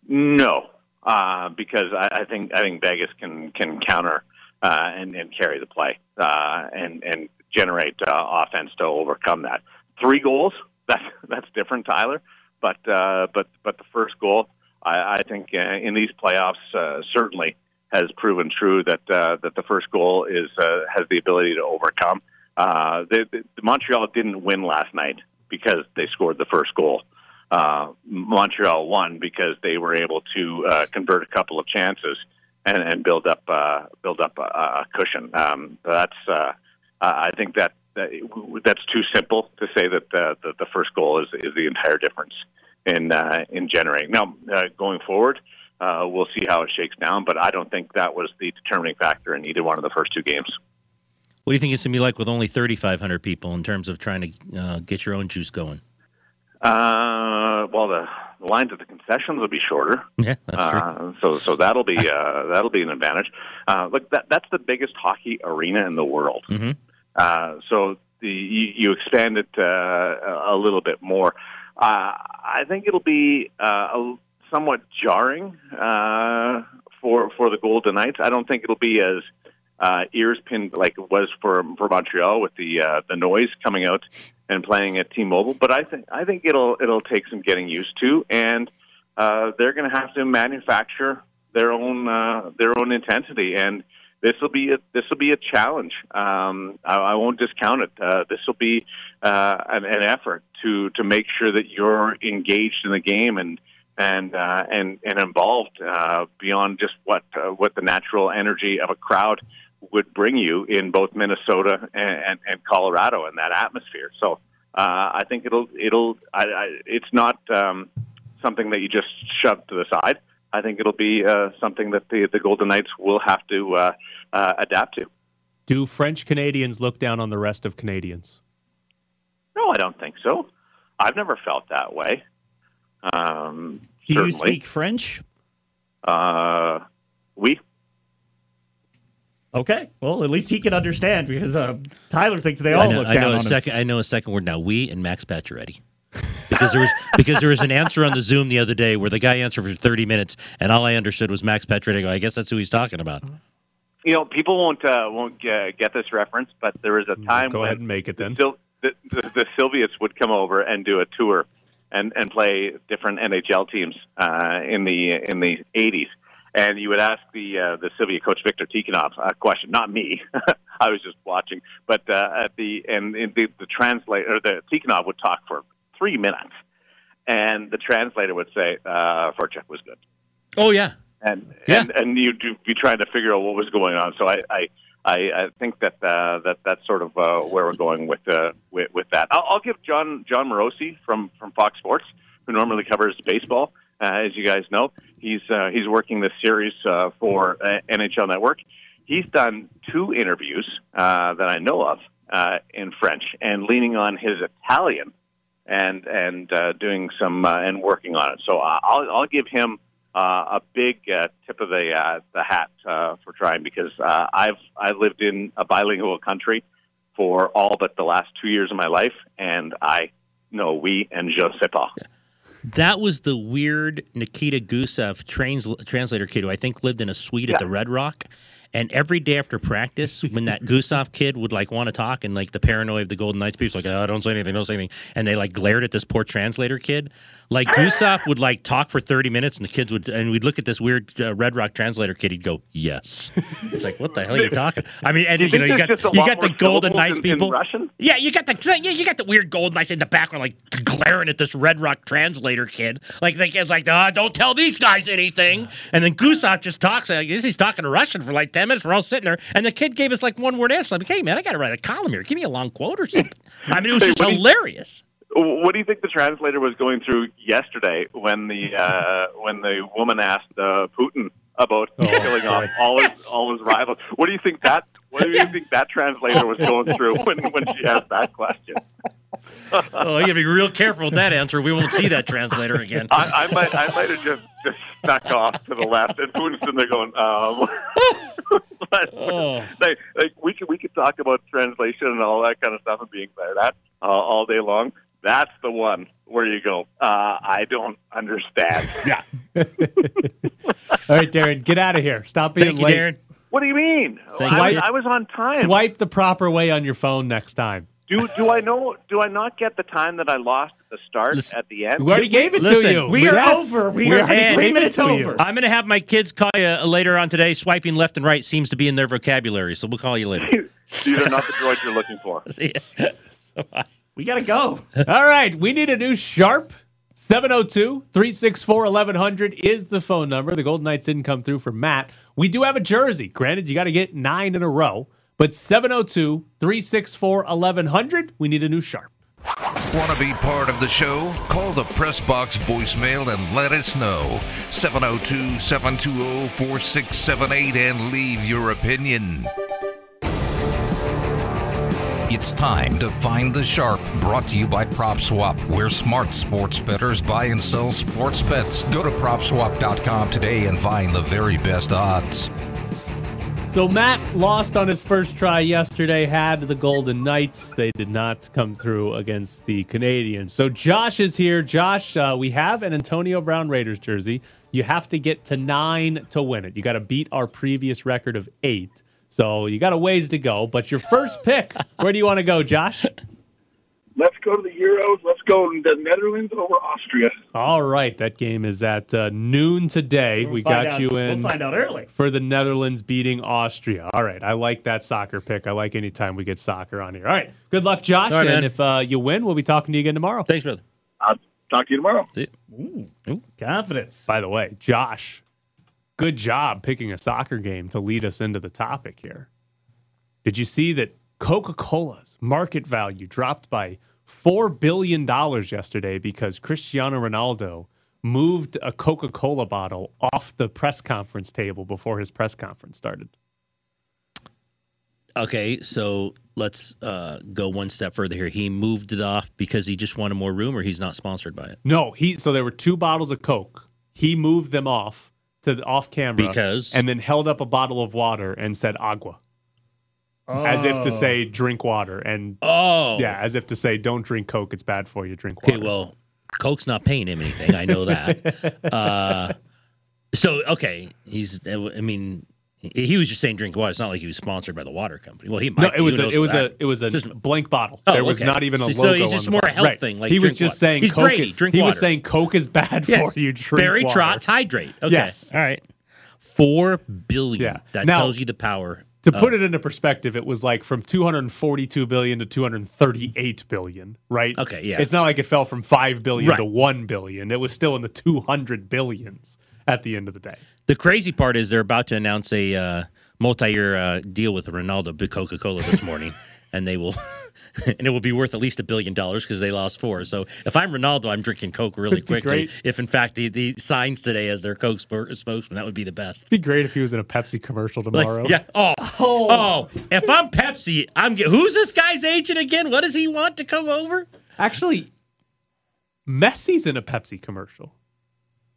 [SPEAKER 12] No, uh, because I, I think I think Vegas can can counter uh, and and carry the play uh, and and generate uh, offense to overcome that. Three goals *laughs* that's that's different, Tyler. But uh, but but the first goal, I, I think uh, in these playoffs uh, certainly has proven true that uh, that the first goal is uh, has the ability to overcome. Uh, the, the, Montreal didn't win last night because they scored the first goal. Uh, Montreal won because they were able to uh, convert a couple of chances and, and build up uh, build up a, a cushion. Um, that's uh, I think that, that that's too simple to say that the, the, the first goal is is the entire difference in uh, in generating. Now, uh, going forward, uh, we'll see how it shakes down, but I don't think that was the determining factor in either one of the first two games.
[SPEAKER 5] What do you think it's going to be like with only 3,500 people in terms of trying to uh, get your own juice going?
[SPEAKER 12] Uh, well, the, the lines at the concessions will be shorter.
[SPEAKER 5] Yeah, that's true.
[SPEAKER 12] Uh, so, so that'll be uh, *laughs* that'll be an advantage. Uh, look, that that's the biggest hockey arena in the world.
[SPEAKER 5] Mm-hmm.
[SPEAKER 12] Uh, so the you, you expand it uh, a little bit more. Uh, I think it'll be uh, a, somewhat jarring uh, for for the Golden Knights. I don't think it'll be as uh, ears pinned like it was for for Montreal with the uh, the noise coming out and playing at T-Mobile. But I think I think it'll it'll take some getting used to, and uh, they're going to have to manufacture their own uh, their own intensity and this will be a, this will be a challenge. Um, I, I won't discount it. Uh, this will be uh, an, an effort to to make sure that you're engaged in the game and and uh, and and involved uh, beyond just what uh, what the natural energy of a crowd would bring you in both Minnesota and, and, and Colorado in that atmosphere. So uh, I think it'll it'll I, I, it's not um, something that you just shove to the side. I think it'll be uh, something that the the Golden Knights will have to uh, uh, adapt to.
[SPEAKER 4] Do French Canadians look down on the rest of Canadians?
[SPEAKER 12] No, I don't think so. I've never felt that way. Um,
[SPEAKER 7] Do you speak French?
[SPEAKER 12] Uh, we.
[SPEAKER 7] Okay. Well, at least he can understand because uh, Tyler thinks they
[SPEAKER 5] I
[SPEAKER 7] all
[SPEAKER 5] know,
[SPEAKER 7] look
[SPEAKER 5] I
[SPEAKER 7] down
[SPEAKER 5] know
[SPEAKER 7] on
[SPEAKER 5] a
[SPEAKER 7] him.
[SPEAKER 5] second. I know a second word now. We and Max Pacioretty. Because there was *laughs* because there was an answer on the Zoom the other day where the guy answered for 30 minutes and all I understood was Max Pacioretty. I go, I guess that's who he's talking about.
[SPEAKER 12] You know, people won't uh, won't uh, get this reference, but there was a time
[SPEAKER 4] Go
[SPEAKER 12] when
[SPEAKER 4] ahead and make it then.
[SPEAKER 12] Sil- the, the, the Soviets would come over and do a tour and, and play different NHL teams uh, in the in the 80s. And you would ask the uh, the Soviet coach Victor Tikhonov a question, not me. *laughs* I was just watching, but uh, at the and in the, the translator, the Tikhonov would talk for three minutes, and the translator would say, uh, "Vorchek was good."
[SPEAKER 5] Oh yeah,
[SPEAKER 12] and
[SPEAKER 5] Yeah.
[SPEAKER 12] and and you'd be trying to figure out what was going on. So I I I, I think that uh, that that's sort of uh, where we're going with uh, with, with that. I'll, I'll give Jon Jon Morosi from from Fox Sports, who normally covers baseball, uh, as you guys know. He's uh, he's working this series uh, for uh, NHL Network. He's done two interviews uh, that I know of uh, in French, and leaning on his Italian and and uh, doing some and working on it. So I'll I'll give him uh, a big tip of the the hat uh, for trying because uh, I've I've lived in a bilingual country for all but the last two years of my life, and I know we and je sais pas.
[SPEAKER 5] That was the weird Nikita Gusev trans- translator kid who I think lived in a suite at the Red Rock. And every day after practice, when that *laughs* Gusev kid would like want to talk, and like the paranoia of the Golden Knights, people like, "Oh, don't say anything, don't say anything," and they like glared at this poor translator kid. Like Gusev would like talk for thirty minutes, and the kids would, and we'd look at this weird uh, Red Rock translator kid. He'd go, "Yes." It's like, what the hell are you talking? I mean, and
[SPEAKER 12] You
[SPEAKER 5] you, know, you got you got the Golden
[SPEAKER 12] syllables
[SPEAKER 5] Knights
[SPEAKER 12] in- in
[SPEAKER 5] people.
[SPEAKER 12] Russian?
[SPEAKER 5] Yeah, you got the yeah, you got the weird Golden Knights in the background, like glaring at this Red Rock translator kid. Like the kid's like, oh, don't tell these guys anything. And then Gusev just talks. I guess he's talking Russian for like ten minutes. We're all sitting there, and the kid gave us like one word answer. I'm Like, hey man, I got to write a column here. Give me a long quote or something. I mean, it was
[SPEAKER 12] Hey,
[SPEAKER 5] just
[SPEAKER 12] what do you-
[SPEAKER 5] hilarious.
[SPEAKER 12] What do you think the translator was going through yesterday when the uh, when the woman asked uh, Putin about killing off all his all his rivals? What do you think that What do you think that translator was going through *laughs* when when she asked that question?
[SPEAKER 5] oh, you got to be real careful with that answer. We won't see that translator again.
[SPEAKER 12] I, I might I might have just, just stuck off to the left, and Putin's sitting there going, um. *laughs* but,
[SPEAKER 5] Oh.
[SPEAKER 12] like, like we could we could talk about translation and all that kind of stuff and being glared at uh, all day long. That's the one where you go, uh, I don't understand.
[SPEAKER 5] Yeah. *laughs*
[SPEAKER 4] All right, Darren, get out of here. Stop being
[SPEAKER 5] Thank you,
[SPEAKER 4] late.
[SPEAKER 5] Darren.
[SPEAKER 12] What do you mean?
[SPEAKER 4] Thank
[SPEAKER 12] I,
[SPEAKER 4] you.
[SPEAKER 12] was, I was on time.
[SPEAKER 4] Swipe the proper way on your phone next time.
[SPEAKER 12] Do do I know? Do I not get the time that I lost at the start at the end?
[SPEAKER 4] We already gave it
[SPEAKER 5] Listen,
[SPEAKER 4] to you.
[SPEAKER 5] we
[SPEAKER 7] are
[SPEAKER 4] Yes.
[SPEAKER 7] over. We
[SPEAKER 4] We
[SPEAKER 7] are
[SPEAKER 4] already
[SPEAKER 7] three
[SPEAKER 4] gave
[SPEAKER 7] minutes
[SPEAKER 4] to
[SPEAKER 7] over.
[SPEAKER 5] I'm going to have my kids call you uh, later on today. Swiping left and right seems to be in their vocabulary, so we'll call you later.
[SPEAKER 12] These are not the droids you're looking for. *laughs*
[SPEAKER 5] See ya. *laughs*
[SPEAKER 7] We gotta go.
[SPEAKER 4] All right, we need a new sharp 702 364 1100 is the phone number. The Golden Knights didn't come through for Matt. We do have a jersey. Granted, you got to get nine in a row, but 702 364 1100, we need a new sharp.
[SPEAKER 1] Want to be part of the show? Call the press box voicemail and let us know. 702 720 4678 and leave your opinion.
[SPEAKER 13] It's time to find the sharp. Brought to you by PropSwap, where smart sports bettors buy and sell sports bets. Go to PropSwap.com today and find the very best odds.
[SPEAKER 4] So Matt lost on his first try yesterday, had the Golden Knights. They did not come through against the Canadians. So Josh is here. Josh, uh, we have an Antonio Brown Raiders jersey. You have to get to nine to win it. You got to beat our previous record of eight. So you got a ways to go. But your first pick, where do you want to go, Josh?
[SPEAKER 14] Let's go to the Euros. Let's go to the Netherlands over Austria.
[SPEAKER 4] All right, that game is at uh, noon today.
[SPEAKER 7] We'll
[SPEAKER 4] we got
[SPEAKER 7] out-
[SPEAKER 4] you
[SPEAKER 7] we'll
[SPEAKER 4] in.
[SPEAKER 7] find out early.
[SPEAKER 4] for the Netherlands beating Austria. All right, I like that soccer pick. I like any time we get soccer on here. All right, good luck, Josh.
[SPEAKER 5] All right,
[SPEAKER 4] and
[SPEAKER 5] man.
[SPEAKER 4] if uh, you win, we'll be talking to you again tomorrow.
[SPEAKER 5] Thanks, brother.
[SPEAKER 14] I'll talk to you tomorrow.
[SPEAKER 7] Ooh, confidence.
[SPEAKER 4] By the way, Josh, good job picking a soccer game to lead us into the topic here. Did you see that Coca Cola's market value dropped by $4 billion yesterday because Cristiano Ronaldo moved a Coca Cola bottle off the press conference table before his press conference started?
[SPEAKER 5] Okay, so let's uh, go one step further here. He moved it off because he just wanted more room, or he's not sponsored by it.
[SPEAKER 4] No, he so there were two bottles of Coke. He moved them off to the off camera
[SPEAKER 5] Because?
[SPEAKER 4] and then held up a bottle of water and said agua. As if to
[SPEAKER 7] Oh.
[SPEAKER 4] say drink water and
[SPEAKER 5] Oh,
[SPEAKER 4] yeah, as if to say don't drink Coke, it's bad for you, drink
[SPEAKER 5] Okay,
[SPEAKER 4] water.
[SPEAKER 5] well, Coke's not paying him anything. I know that. *laughs* uh, so okay, he's. I mean, he was just saying drink water. It's not like he was sponsored by the water company. Well, he might.
[SPEAKER 4] no, it was a, it was a it was a
[SPEAKER 5] Just-
[SPEAKER 4] blank bottle.
[SPEAKER 5] Oh,
[SPEAKER 4] there was
[SPEAKER 5] okay.
[SPEAKER 4] not even a logo.
[SPEAKER 5] so he's just more a health
[SPEAKER 4] Right.
[SPEAKER 5] thing, like
[SPEAKER 4] he was just
[SPEAKER 5] water.
[SPEAKER 4] saying
[SPEAKER 5] He's
[SPEAKER 4] Coke.
[SPEAKER 5] Brady, drink
[SPEAKER 4] he was saying Coke is bad
[SPEAKER 5] Yes.
[SPEAKER 4] for you. Drink
[SPEAKER 5] Barry
[SPEAKER 4] water.
[SPEAKER 5] Trotz hydrate. Okay.
[SPEAKER 4] Yes.
[SPEAKER 5] All right. Four billion.
[SPEAKER 4] Yeah.
[SPEAKER 5] That
[SPEAKER 4] Now,
[SPEAKER 5] tells you the power.
[SPEAKER 4] To put it into perspective, it was like from 242 billion to 238 billion, right?
[SPEAKER 5] Okay, yeah.
[SPEAKER 4] It's not like it fell from 5 billion
[SPEAKER 5] Right.
[SPEAKER 4] to 1 billion. It was still in the 200 billions at the end of the day.
[SPEAKER 5] The crazy part is they're about to announce a uh, multi-year uh, deal with Ronaldo, big Coca-Cola this morning, *laughs* and they will, *laughs* and it will be worth at least a billion dollars because they lost four. So if I'm Ronaldo, I'm drinking Coke really quickly. If in fact he, he signs today as their Coke spor- spokesman, that would be the best.
[SPEAKER 4] It'd be great if he was in a Pepsi commercial
[SPEAKER 5] Like,
[SPEAKER 4] tomorrow.
[SPEAKER 5] yeah. Oh, *laughs* oh, If I'm Pepsi, I'm. Get, who's this guy's agent again? What does he want to come over?
[SPEAKER 4] Actually, Messi's in a Pepsi commercial.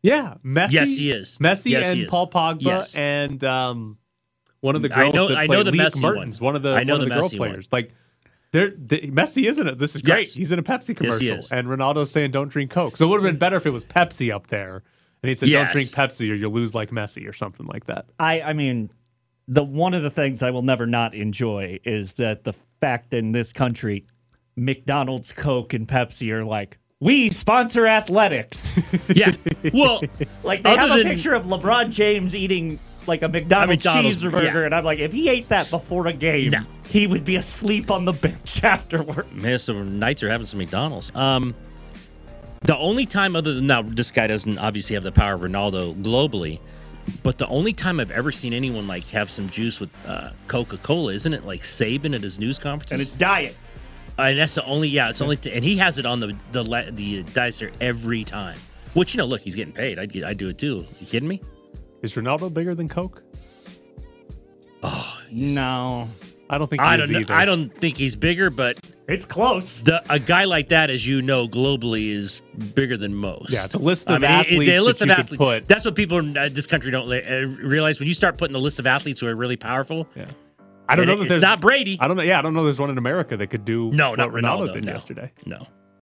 [SPEAKER 4] Yeah, Messi.
[SPEAKER 5] Yes, he is.
[SPEAKER 4] Messi
[SPEAKER 5] Yes,
[SPEAKER 4] and
[SPEAKER 5] is.
[SPEAKER 4] Paul Pogba
[SPEAKER 5] Yes.
[SPEAKER 4] and um, one of the
[SPEAKER 5] I
[SPEAKER 4] girls
[SPEAKER 5] know-
[SPEAKER 4] that
[SPEAKER 5] I
[SPEAKER 4] play
[SPEAKER 5] know the
[SPEAKER 4] Leah
[SPEAKER 5] Messi.
[SPEAKER 4] Martens, one of the
[SPEAKER 5] I know
[SPEAKER 4] one of
[SPEAKER 5] the
[SPEAKER 4] the girl
[SPEAKER 5] Messi one.
[SPEAKER 4] players. Like, they're, they, Messi isn't it? This is great.
[SPEAKER 5] Yes.
[SPEAKER 4] He's in a Pepsi commercial,
[SPEAKER 5] Yes, he is.
[SPEAKER 4] and Ronaldo's saying don't drink Coke. So it would have been better if it was Pepsi up there, and he said
[SPEAKER 5] Yes.
[SPEAKER 4] don't drink Pepsi or you'll lose like Messi or something like that.
[SPEAKER 7] I I mean, the one of the things I will never not enjoy is that the fact in this country, McDonald's, Coke, and Pepsi are like, we sponsor athletics. *laughs*
[SPEAKER 5] Yeah. Well,
[SPEAKER 7] like they have a
[SPEAKER 5] than-
[SPEAKER 7] picture of LeBron James eating like a McDonald's,
[SPEAKER 5] McDonald's,
[SPEAKER 7] cheeseburger,
[SPEAKER 5] yeah.
[SPEAKER 7] and I'm like, if he ate that before a game,
[SPEAKER 5] No.
[SPEAKER 7] he would be asleep on the bench *laughs* afterward.
[SPEAKER 5] Man, some Knights are having some McDonald's. Um, the only time other than now, this guy doesn't obviously have the power of Ronaldo globally, but the only time I've ever seen anyone like have some juice with uh, Coca Cola, isn't it? Like Saban at his news conferences,
[SPEAKER 7] And it's diet.
[SPEAKER 5] And that's the only yeah, it's only t- and he has it on the the le- the dicer every time. Which you know, look, he's getting paid. I'd get, I'd do it too. You kidding me?
[SPEAKER 4] Is Ronaldo bigger than Coke?
[SPEAKER 7] Oh no.
[SPEAKER 4] I don't think he
[SPEAKER 5] I don't know.
[SPEAKER 4] either.
[SPEAKER 5] I don't think he's bigger, but
[SPEAKER 7] It's close.
[SPEAKER 5] the a guy like that, as you know, globally is bigger than most.
[SPEAKER 4] Yeah, the list
[SPEAKER 5] I
[SPEAKER 4] of
[SPEAKER 5] mean, it- it-
[SPEAKER 4] athletes
[SPEAKER 5] the list
[SPEAKER 4] that
[SPEAKER 5] of
[SPEAKER 4] you could
[SPEAKER 5] athletes.
[SPEAKER 4] put.
[SPEAKER 5] That's what people in uh, this country don't uh, realize. When you start putting the list of athletes who are really powerful,
[SPEAKER 4] Yeah. I don't
[SPEAKER 5] And
[SPEAKER 4] know
[SPEAKER 5] it-
[SPEAKER 4] that
[SPEAKER 5] it's
[SPEAKER 4] there's
[SPEAKER 5] not Brady.
[SPEAKER 4] I don't know. Yeah, I don't know. There's one in America that could do
[SPEAKER 5] no,
[SPEAKER 4] what
[SPEAKER 5] not
[SPEAKER 4] Ronaldo
[SPEAKER 5] Ronaldo.
[SPEAKER 4] did
[SPEAKER 5] no.
[SPEAKER 4] yesterday.
[SPEAKER 5] No,